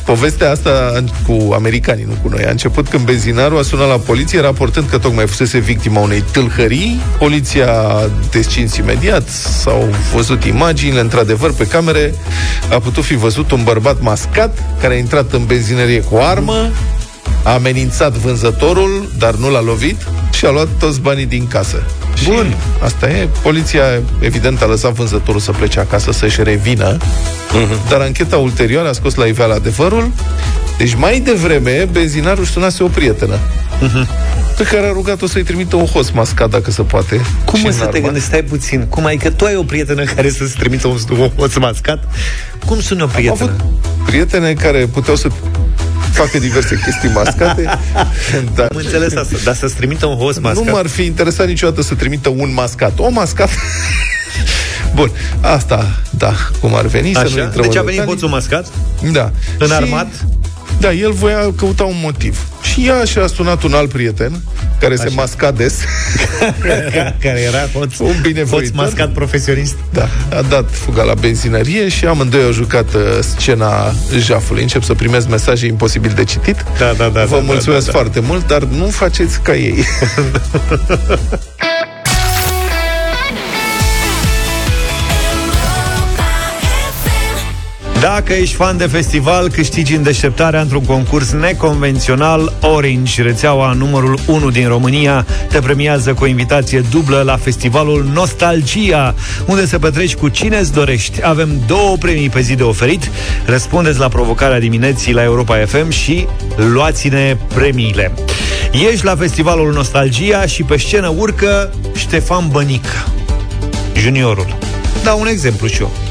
C: Povestea asta cu americanii, nu cu noi, a început când benzinarul a sunat la poliție raportând că tocmai fusese victima unei tâlhării. Poliția a descins imediat, s-au văzut imaginile, într-adevăr, pe camere a putut fi văzut un bărbat mascat care a intrat în benzinărie cu o armă, a amenințat vânzătorul, dar nu l-a lovit și a luat toți banii din casă. Bun. Și asta e. Poliția, evident, a lăsat vânzătorul să plece acasă, să-și revină, dar ancheta ulterioară a scos la iveală adevărul. Deci mai devreme, benzinarul își sunase o prietenă. Pe care a rugat-o să-i trimită un host mascat, dacă se poate.
B: Cum
C: Și
B: mă
C: în
B: să te
C: armă.
B: gândești? Stai puțin. Cum ai că tu ai o prietenă care să-ți trimită un, un hoț mascat? Cum suni o
C: Am
B: prietenă?
C: avut prietene care puteau să facă diverse chestii mascate, dar
B: Am înțeles asta, dar să-ți trimită un hoț mascat?
C: nu m-ar fi interesat niciodată să trimită un mascat. O mascat. Bun, asta, da, cum ar veni, să nu
B: Așa?
C: intrăm
B: Deci
C: în
B: a venit
C: detalii.
B: hoțul mascat?
C: Da.
B: Înarmat?
C: Da, el voia căuta un motiv. Și ea și-a sunat un alt prieten, care se masca des.
B: care era hoț,
C: Un binevoitor.
B: hoț mascat profesionist.
C: Da, a dat fuga la benzinărie și amândoi au jucat uh, scena jafului. Încep să primesc mesaje imposibil de citit.
B: Da, da, da.
C: Vă
B: da,
C: mulțumesc
B: da, da.
C: foarte mult, dar nu faceți ca ei.
B: Dacă ești fan de festival, câștigi în deșteptarea într-un concurs neconvențional. Orange, rețeaua numărul 1 din România, te premiază cu o invitație dublă la festivalul Nostalgia, unde să petreci cu cine îți dorești. Avem două premii pe zi de oferit. Răspundeți la provocarea dimineții la Europa FM și luați-ne premiile. Ești la festivalul Nostalgia și pe scenă urcă Ștefan Bănică, juniorul. Dau un exemplu și eu.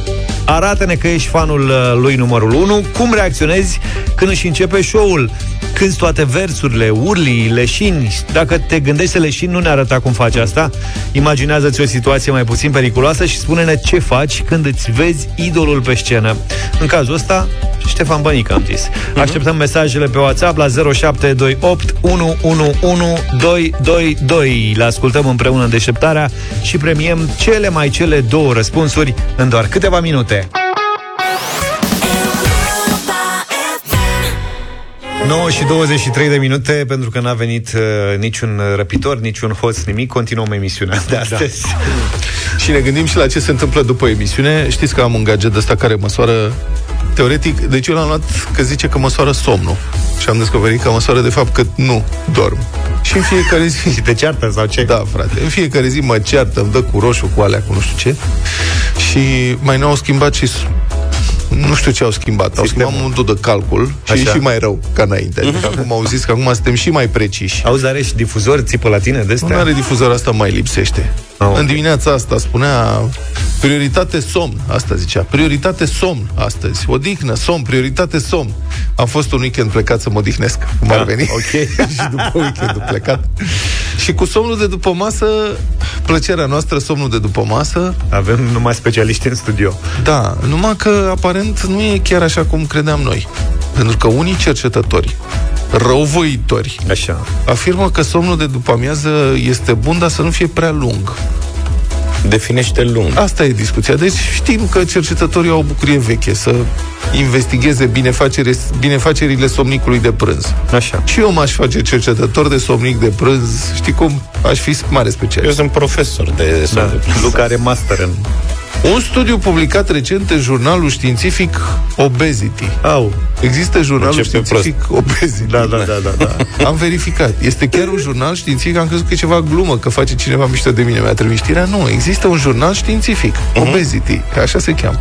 B: Arată-ne că ești fanul uh, lui numărul 1 Cum reacționezi când își începe show-ul Când toate versurile, urli, leșini. Dacă te gândești să leșini, nu ne arăta cum faci asta. Imaginează-ți o situație mai puțin periculoasă Și spune-ne ce faci când îți vezi idolul pe scenă. În cazul ăsta, Ștefan Bănică am zis. Așteptăm mesajele pe WhatsApp la 0728 111 222 Le ascultăm împreună în deșteptarea Și premiem cele mai cele două răspunsuri În doar câteva minute 9 și 23 de minute Pentru că n-a venit uh, niciun răpitor Niciun host, nimic Continuăm emisiunea de astăzi da.
C: Și ne gândim și la ce se întâmplă după emisiune. Știți că am un gadget ăsta care măsoară teoretic, deci eu l-am luat că zice că măsoară somnul. Și am descoperit că măsoară de fapt că nu dorm. Și în fiecare zi...
B: Și te ceartă sau ce?
C: Da, frate. În fiecare zi mă ceartă, îmi dă cu roșu, cu alea, cu nu știu ce. Și mai nou au schimbat și nu știu ce au schimbat. Au schimbat momentul de calcul și
B: Așa.
C: e și mai rău ca înainte. Adică acum au zis că acum suntem și mai preciși.
B: Auzi, are și difuzor, țipă la tine de
C: Nu are difuzor, asta mai lipsește.
B: Ah, ok.
C: În dimineața asta spunea prioritate somn, asta zicea. Prioritate somn astăzi. Odihnă, somn, prioritate somn. Am fost un weekend plecat să mă odihnesc, cum ar
B: Ah,
C: veni.
B: ok.
C: și după weekendul plecat. Și cu somnul de după masă, plăcerea noastră, somnul de după masă,
B: Avem numai specialiști în studio
C: da, numai că aparent nu e chiar așa cum credeam noi. Pentru că unii cercetători răuvoitori
B: Așa
C: afirmă că somnul de după amiază este bun, dar să nu fie prea lung.
F: Definește lung.
C: Asta e discuția. Deci știm că cercetătorii au o bucurie veche să investigheze binefacere, binefacerile somnicului de prânz.
B: Așa
C: Și eu m-aș face cercetător de somnic de prânz. Știi cum? Aș fi mare
F: Eu
C: specialist.
F: sunt profesor de somn
B: da.
F: de prânz.
B: Luca are master în
C: Un studiu publicat recent în jurnalul științific Obesity.
B: Au
C: Există jurnalul
F: Începe
C: științific Obesity.
B: Da, da, da, da, da.
C: Am verificat. Este chiar un jurnal științific. Am crezut că e ceva glumă, că face cineva mișto de mine. Mi-a trimis știrea. Nu, există un jurnal științific. Obesity. Așa se cheamă.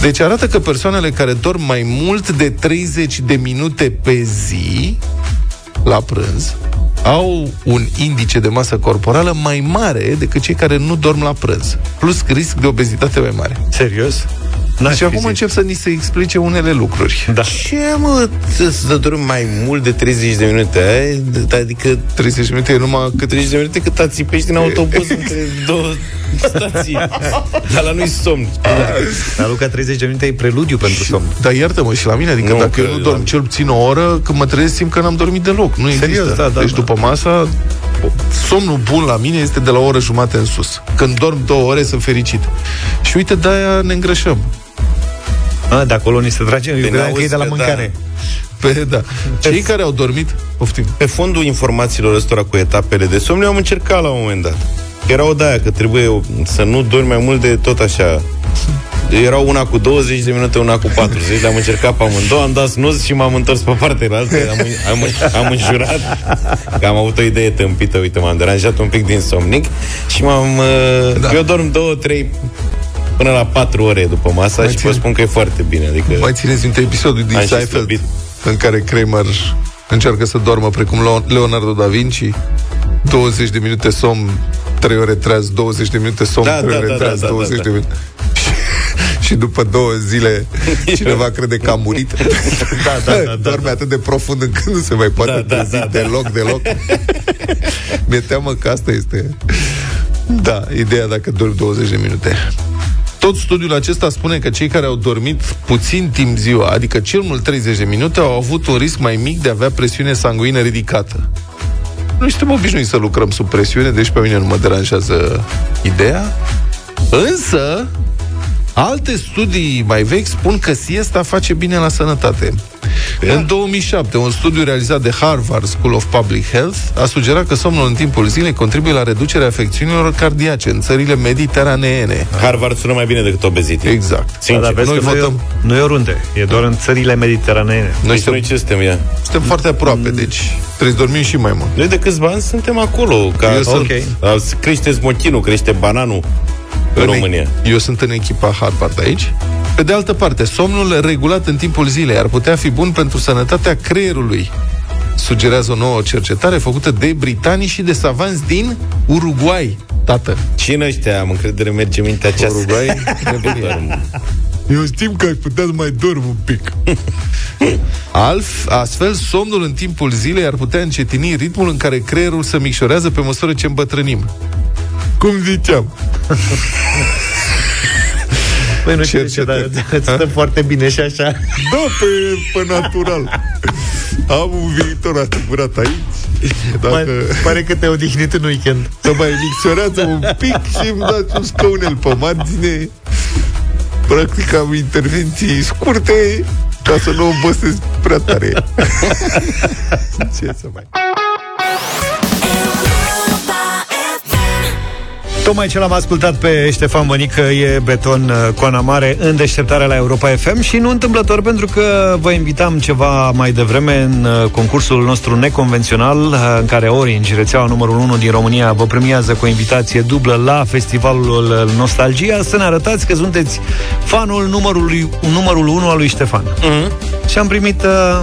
C: Deci arată că persoanele care dorm mai mult de 30 de minute pe zi la prânz au un indice de masă corporală mai mare decât cei care nu dorm la prânz. Plus risc de obezitate mai mare.
B: Serios? N-aș
C: Și
B: fi
C: acum
B: zis.
C: încep să ni se explice unele lucruri.
B: Da.
F: Ce mă, să- să dormi mai mult de 30 de minute? Ai- Adică
C: 30 de minute e numai cât
F: 30 de minute cât ațipești în autobuz între două stații. Dar la nu-i somn.
B: Dar Luca 30 de minute e preludiu pentru somn
C: Dar iartă-mă și la mine, adică
F: Nu,
C: dacă
F: că
C: eu nu dorm
F: la-
C: cel puțin o oră, când mă trezesc simt că n-am dormit deloc. Nu există.
B: Serios, da, da,
C: deci
B: da.
C: după masa, somnul bun la mine este de la o oră jumate în sus. Când dorm două ore, sunt fericit. Și uite, de-aia ne îngrășăm.
B: A, de acolo ni se trage Eu credeam că e
F: n-auzi
B: de la
F: că
B: mâncare
C: Pe, da. Cei care au dormit, poftim.
F: Pe fondul informațiilor ăstora cu etapele de somn, eu am încercat la un moment dat. Era o de că trebuie să nu dormi mai mult de tot așa. Era una cu 20 de minute, una cu 40, am încercat pe amândouă, am dat snus și m-am întors pe partea altă, am, am, am înjurat că am avut o idee tâmpită, uite, m-am deranjat un pic din somnic și m-am... Da. Eu dorm 2-3 până la 4 ore după masa
C: Mai
F: și
C: țin-
F: vă spun că e foarte bine. Adică
C: Mai țineți minte episodul din
F: Am și
C: Seinfeld
F: slăbit.
C: în care Kramer încearcă să doarmă precum Leo- Leonardo da Vinci 20 de minute somn 3 ore treaz, 20 de minute somn,
F: Da,
C: 3
F: da,
C: ore
F: da,
C: treaz,
F: da, da,
C: 20
F: da.
C: de minute. Și, și după două zile cineva crede că a murit.
B: Da, da, da, da,
C: Doarme atât de profund încât nu se mai poate
F: Da, da,
C: trezi
F: da, da.
C: deloc, deloc. Mi-e teamă că asta este Da, ideea dacă dormi 20 de minute tot studiul acesta spune că cei care au dormit puțin timp ziua, adică cel mult 30 de minute, au avut un risc mai mic de a avea presiune sanguină ridicată. Noi suntem obișnuiți să lucrăm sub presiune, deci pe mine nu mă deranjează ideea. Însă, alte studii mai vechi spun că siesta face bine la sănătate. În 2007, un studiu realizat de Harvard School of Public Health a sugerat că somnul în timpul zilei contribuie la reducerea afecțiunilor cardiace în țările mediteraneene.
F: Harvard sună mai bine decât obezity.
C: Exact.
B: Da,
F: Sincer.
B: dar vezi
C: Noi
B: că nu,
C: votăm.
B: e, nu e oriunde E doar în țările mediteraneene
C: Noi
F: Deci
C: suntem,
F: noi ce suntem, ea?
C: suntem foarte aproape, deci trebuie să dormim și mai mult.
F: Noi de câțiva ani suntem acolo. Ca
C: Eu sunt-
F: A, Crește smochinul, crește bananul în România.
C: Eu sunt în echipa Harvard aici. Pe de altă parte, somnul regulat în timpul zilei ar putea fi bun pentru sănătatea creierului. Sugerează o nouă cercetare făcută de britanii și de savanți din Uruguay. Tată.
F: Și în ăștia am încredere merge mintea aceasta.
C: Uruguay, nebunie. Eu știm că aș putea să mai dorm un pic. Alf, astfel, somnul în timpul zilei ar putea încetini ritmul în care creierul se micșorează pe măsură ce îmbătrânim. Cum ziceam.
B: Păi nu știu de ce,
C: Cercetări.
B: dar îți stă foarte bine și așa
C: Da, pe, pe natural. Am un viitor asigurat aici. Dacă
B: Mai, Pare că te-ai odihnit în weekend
C: să mai micțiorează un pic și îmi dați un scaunel pe margine. Practic am intervenții scurte, Ca să nu obosesc prea tare. Ce să mai...
B: Tocmai ce l-am ascultat pe Ștefan Bănică e beton uh, coana mare în deșteptarea la Europa FM și nu întâmplător pentru că vă invitam ceva mai devreme în uh, concursul nostru neconvențional uh, în care Orange, rețeaua numărul 1 din România, vă premiază cu o invitație dublă la festivalul Nostalgia să ne arătați că sunteți fanul numărului, numărul 1 al lui Ștefan.
F: Mhm.
B: Și am primit uh,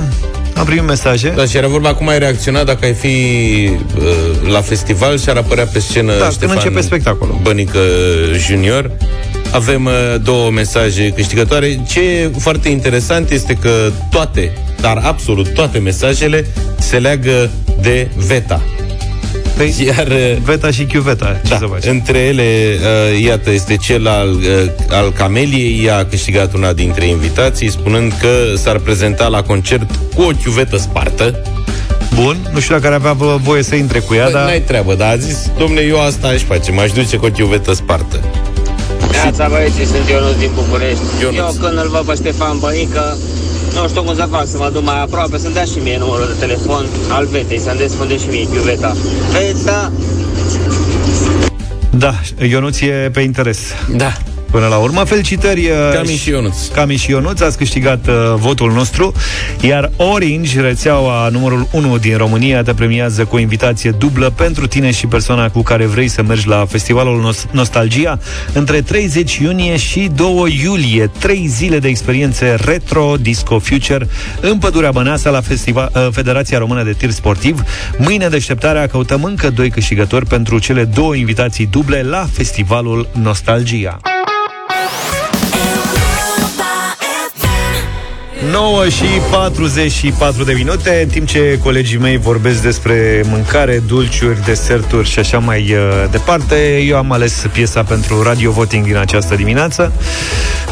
B: am primit mesaje.
F: Da, și era vorba cum ai reacționat dacă ai fi uh, la festival și ar apărea pe scenă
B: Da, când
F: Ștefan
B: începe spectacolul.
F: Bănică Junior. Avem uh, două mesaje câștigătoare. Ce e foarte interesant este că toate, dar absolut toate mesajele se leagă de VETA.
B: Păi,
F: Iar uh,
B: Veta și chiuveta, ce
F: da,
B: să faci?
F: între ele, uh, iată, este cel al, uh, al Cameliei. Ea a câștigat una dintre invitații, spunând că s-ar prezenta la concert cu o chiuvetă spartă.
B: Bun, nu știu dacă ar avea vo- voie să intre cu ea,
F: Bă,
B: dar...
F: N-ai treabă, dar a zis, domne, eu asta aș face, m-aș duce cu o chiuvetă spartă.
O: Neața băieții, sunt Ionuț din București.
F: Ionuț.
O: Eu când îl văd pe Ștefan Bănică, nu știu cum să fac să mă duc mai aproape, să-mi dea și mie numărul de telefon al vetei, să-mi desfunde și mie chiuveta. Veta!
B: Da, Ionuț e pe interes.
F: Da.
B: Până la urmă, felicitări uh,
F: Cami și Ionuț.
B: Cami și Ionuț, ați câștigat uh, votul nostru. Iar Orange, rețeaua numărul 1 din România Te premiază cu o invitație dublă pentru tine și persoana cu care vrei să mergi la festivalul Nos- Nostalgia. Între 30 iunie și 2 iulie Trei zile de experiențe retro Disco Future În Pădurea Băneasa la festival, uh, Federația Română de Tir Sportiv. Mâine deșteptarea căutăm încă doi câștigători Pentru cele două invitații duble la festivalul Nostalgia 9 și 44 de minute, în timp ce colegii mei vorbesc despre mâncare, dulciuri, deserturi și așa mai uh, departe, eu am ales piesa pentru Radio Voting din această dimineață.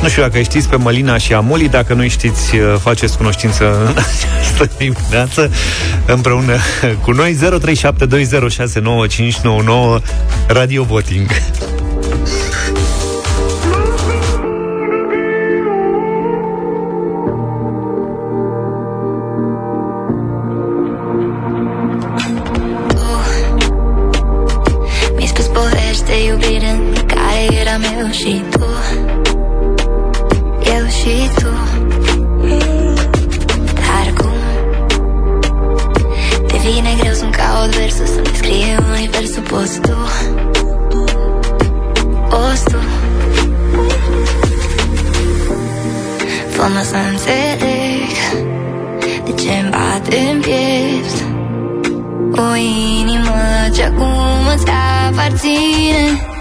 B: Nu știu dacă știți pe Mălina și Amuli, dacă nu știți, uh, faceți cunoștință în această dimineață împreună cu noi 0372069599 Radio Voting.
J: O inimă ce acum îți aparține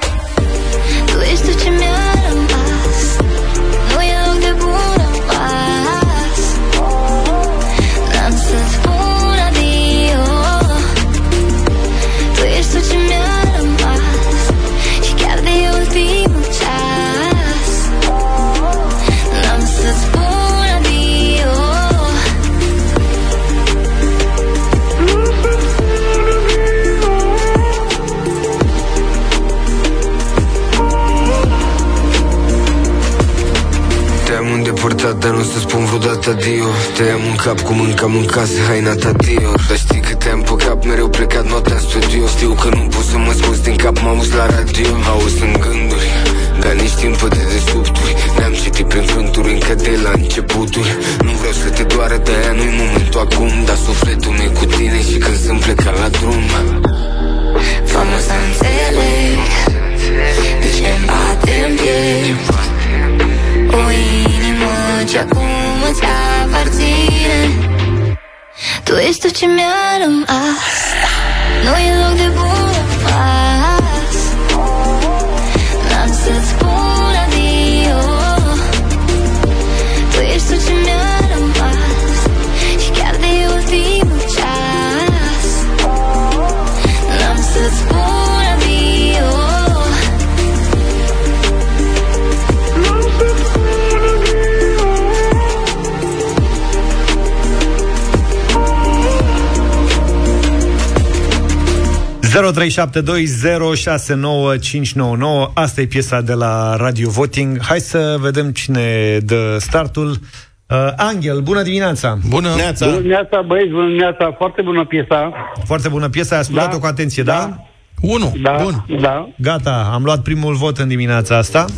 J: spun
P: vreodată adio Te am în cap cum încă am în casă haina ta Dior. Dar știi că te-am pe cap, mereu plecat nota în studio. Știu că nu pot să mă scoți din cap, mă auzi la radio. Auzi în gânduri, dar nici timp pe dedesubturi Ne-am citit prin frânturi încă de la începuturi. Nu vreau să te doară, de-aia nu-i momentul acum. Dar sufletul meu e cu tine și când sunt plecat la drum.
J: Fă-mă să înțeleg De ce-mi bate în piept. O inimă ce acum îți aparține. Tu ești tot ce mi-a rămas Nu e loc de bun
B: Asta e piesa de la Radio Voting. Hai să vedem cine dă startul. Uh, Angel, bună dimineața!
C: Bună!
Q: Bună dimineața, băieți, bună dimineața, foarte bună piesa.
B: Foarte bună piesă, ai ascultat-o
Q: Da,
B: cu atenție, da? da?
C: 1.
Q: Da,
C: Bun.
Q: da.
B: Gata, am luat primul vot în dimineața asta.
C: 0372069599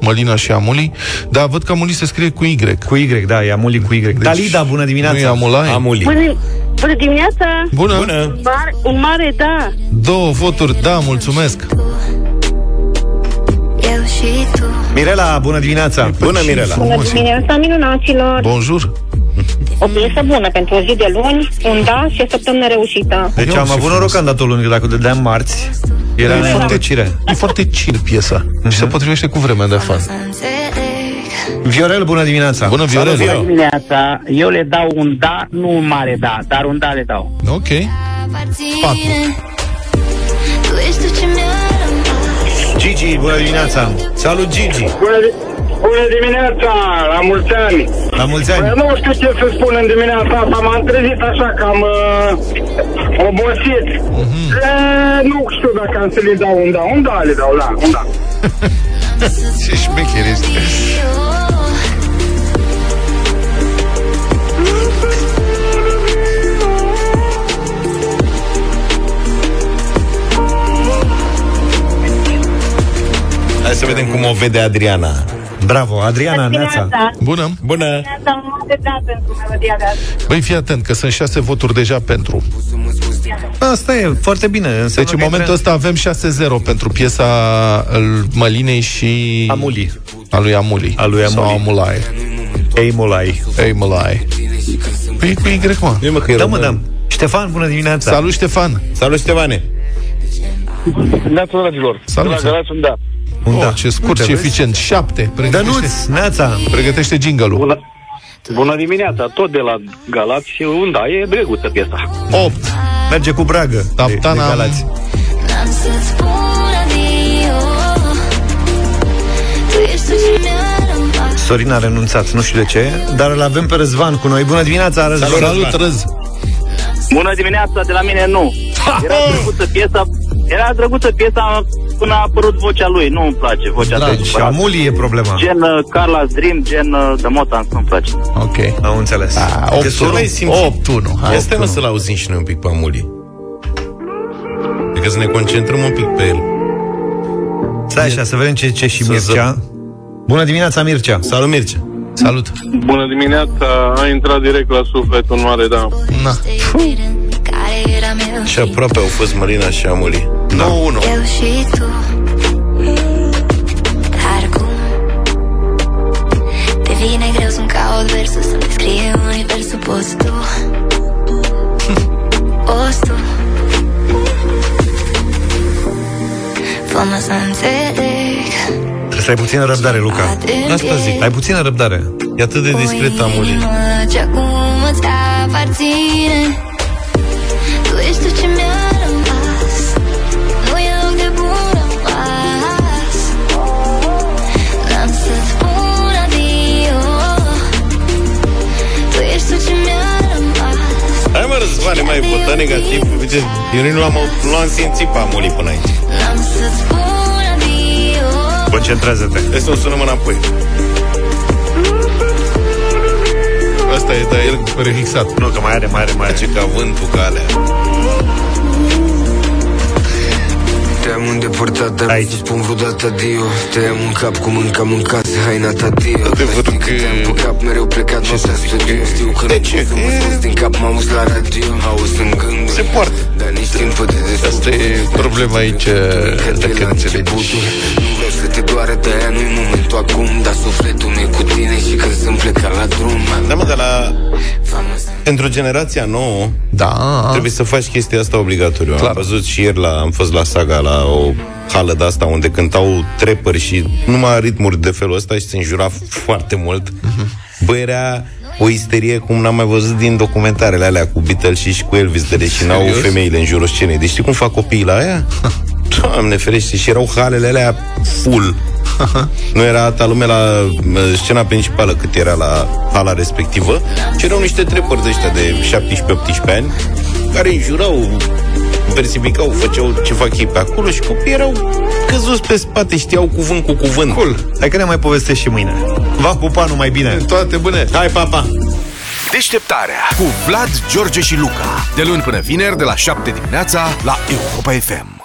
C: Mălina și Amuli Dar văd că Amuli se scrie cu Y
B: Cu Y, da, e Amuli cu Y. Deci, Dalida, bună dimineața!
C: Nu e Amulai
F: Amuli.
R: Bună, bună dimineața!
C: Bună.
F: Bună!
R: Un mare, un mare da!
C: Două voturi, da, mulțumesc
J: Eu și tu
B: Mirela, bună dimineața!
F: Bună, Mirela!
R: Bună dimineața, minunaților!
C: Bonjour
R: O piesă bună pentru o zi de luni, un da și o săptămână reușită.
B: Deci
C: Ia
B: am
C: ce
B: avut noroc că am dat o luni, că dacă dădeam marți, era
C: E foarte-
B: nefericire.
C: E foarte chill piesa Și se potrivește cu vremea de afară
B: Viorel, bună dimineața!
C: Bună, Viorel
Q: Bună dimineața, eu le dau un da, nu un mare da, dar un da le dau.
C: Ok
J: Patru Tu ești tu ce mi-a rămas
B: Gigi, bună dimineața!
F: Salut, Gigi!
E: Bună, bună dimineața, la mulți ani!
B: La mulți
E: Bă,
B: ani!
E: Nu știu ce să spun în dimineața asta, m-am trezit așa cam uh, obosit. E, nu știu dacă am să le dau un da, un da le dau, da, un da.
C: Ce șmecher ești
F: Hai să vedem cum o vede Adriana.
B: Bravo, Adriana, Neața!
C: Bună
F: Bună!
R: Dimineața, un mare da pentru melodia de azi.
C: Băi, fii atent, că sunt șase voturi deja pentru
B: Asta e foarte bine.
C: Deci
B: înseamnă
C: în
B: că
C: momentul
B: intră-
C: ăsta avem 6-0 pentru piesa îl- Mălinei și...
B: Amuli.
C: A lui Amuli.
B: A lui
C: Sau
B: Amuli.
C: Amulai.
B: Ei, Mulai.
C: Ei, Mălai. Păi e cu Y, mă.
F: Nu mă, că e
B: Da, mă,
F: român.
B: da. Ștefan, bună dimineața!
C: Salut, Ștefan.
F: Salut, Ștefane!
Q: Neața, dragilor.
C: Salut.
Q: De la Galați, un da.
C: Un
B: Oh,
C: da. ce scurt
B: uite,
C: și
B: vezi?
C: eficient. Șapte. Pregătește,
B: Dănuț, Neața!
C: pregătește jingle-ul.
M: Bună, bună dimineața, tot de la Galați și un da, e drăguță piesa.
C: 8.
B: Merge cu bragă.
C: Taptana
B: de, de
C: am-
B: Galați.
J: N-am să-ți spun adio Tu ești tu ce mi-a rămas
B: Sorin a renunțat, nu știu de ce, dar îl avem pe Răzvan cu noi. Bună dimineața, Răzvan!
C: Salut, Răz.
M: Bună dimineața, de la mine nu. Era drăguță piesa, era drăguță piesa până a apărut vocea lui. Nu îmi place vocea
C: Dragi,
M: lui.
B: Și Amuli e problema.
M: Gen uh, Carla's Dream, gen uh, The Motans, nu-mi place.
C: Ok.
B: Am înțeles.
C: A,
F: Că să
C: 8-1.
F: mai simți.
C: 8-1. Hai,
F: Ia stai mă
C: 8-1.
F: să-l auzim și noi un pic pe Amuli. Adică să ne concentrăm un pic pe el.
B: Stai așa, să vedem ce, ce și
F: Să
B: Mircea. Bună dimineața, Mircea!
F: Salut, Mircea!
C: Salut.
S: Bună dimineața, a intrat direct la suflet un mare da.
C: Na.
J: Care era meu
F: Și aproape au fost Mălina și Amuli. Da. 9-1.
J: Eu și tu Dar cum Devine greu să-mi caut versul Să-mi descrie universul Poți tu Poți tu Fă-mă să înțeleg
B: Trebuie să ai puțină răbdare, Luca.
F: Asta zic.
B: Ai puțină răbdare.
F: E atât de discret Amuli.
J: inimă Ce acum îți aparține
F: negativ. Uite, eu nu l-am, nu l-am simțit pe Amuli până aici.
J: N-am să-ți spun adio
B: Concentrează-te.
F: Hai să o sunăm înapoi.
C: Asta e, dar el remixat.
B: Nu, că mai are, mai are, mai are.
F: Ce ca vântul ca alea.
P: Te-am îndepărtat, dar
B: Aici.
P: nu să spun vreodată adio Te am în cap cum încă am în casă haina ta dio
F: Adevărul că...
P: Te-am pe cap mereu plecat noaptea în studio Știu că nu pot să mă scos din cap, mă auzi la radio. Auzi în gânduri.
F: Se poartă.
P: Dar nici timpul de destul
C: Asta e problema aici de când înțelegi.
P: Nu vreau să te doară, de-aia nu-i momentul acum Dar sufletul meu e cu tine și când sunt plecat la drum.
F: Da, mă, dar la... Pentru generația nouă
C: Da.
F: Trebuie să faci chestia asta obligatoriu.
C: Clar.
F: Am văzut și ieri la, Am fost la Saga La o hală de asta Unde cântau trepări Și numai ritmuri de felul ăsta Și se înjura foarte mult Bă, era o isterie cum n-am mai văzut din documentarele alea cu Beatles și, și cu Elvis de leșinau
C: Serios?
F: femeile în jurul scenei. Deci știi cum fac copiii la aia? Doamne ferește, și erau halele alea full. Nu era atâta lume la uh, scena principală cât era la hala respectivă, ci erau niște trepări de ăștia de 17-18 ani care înjurau persipicau, făceau ce fac ei pe acolo și copiii erau căzuți pe spate, știau cuvânt cu cuvânt.
B: Cool. Hai că ne mai povestesc și mâine. Va pupa numai bine.
C: Toate bune.
F: Hai, papa!
A: Deșteptarea cu Vlad, George și Luca. De luni până vineri, de la 7 dimineața, la Europa FM.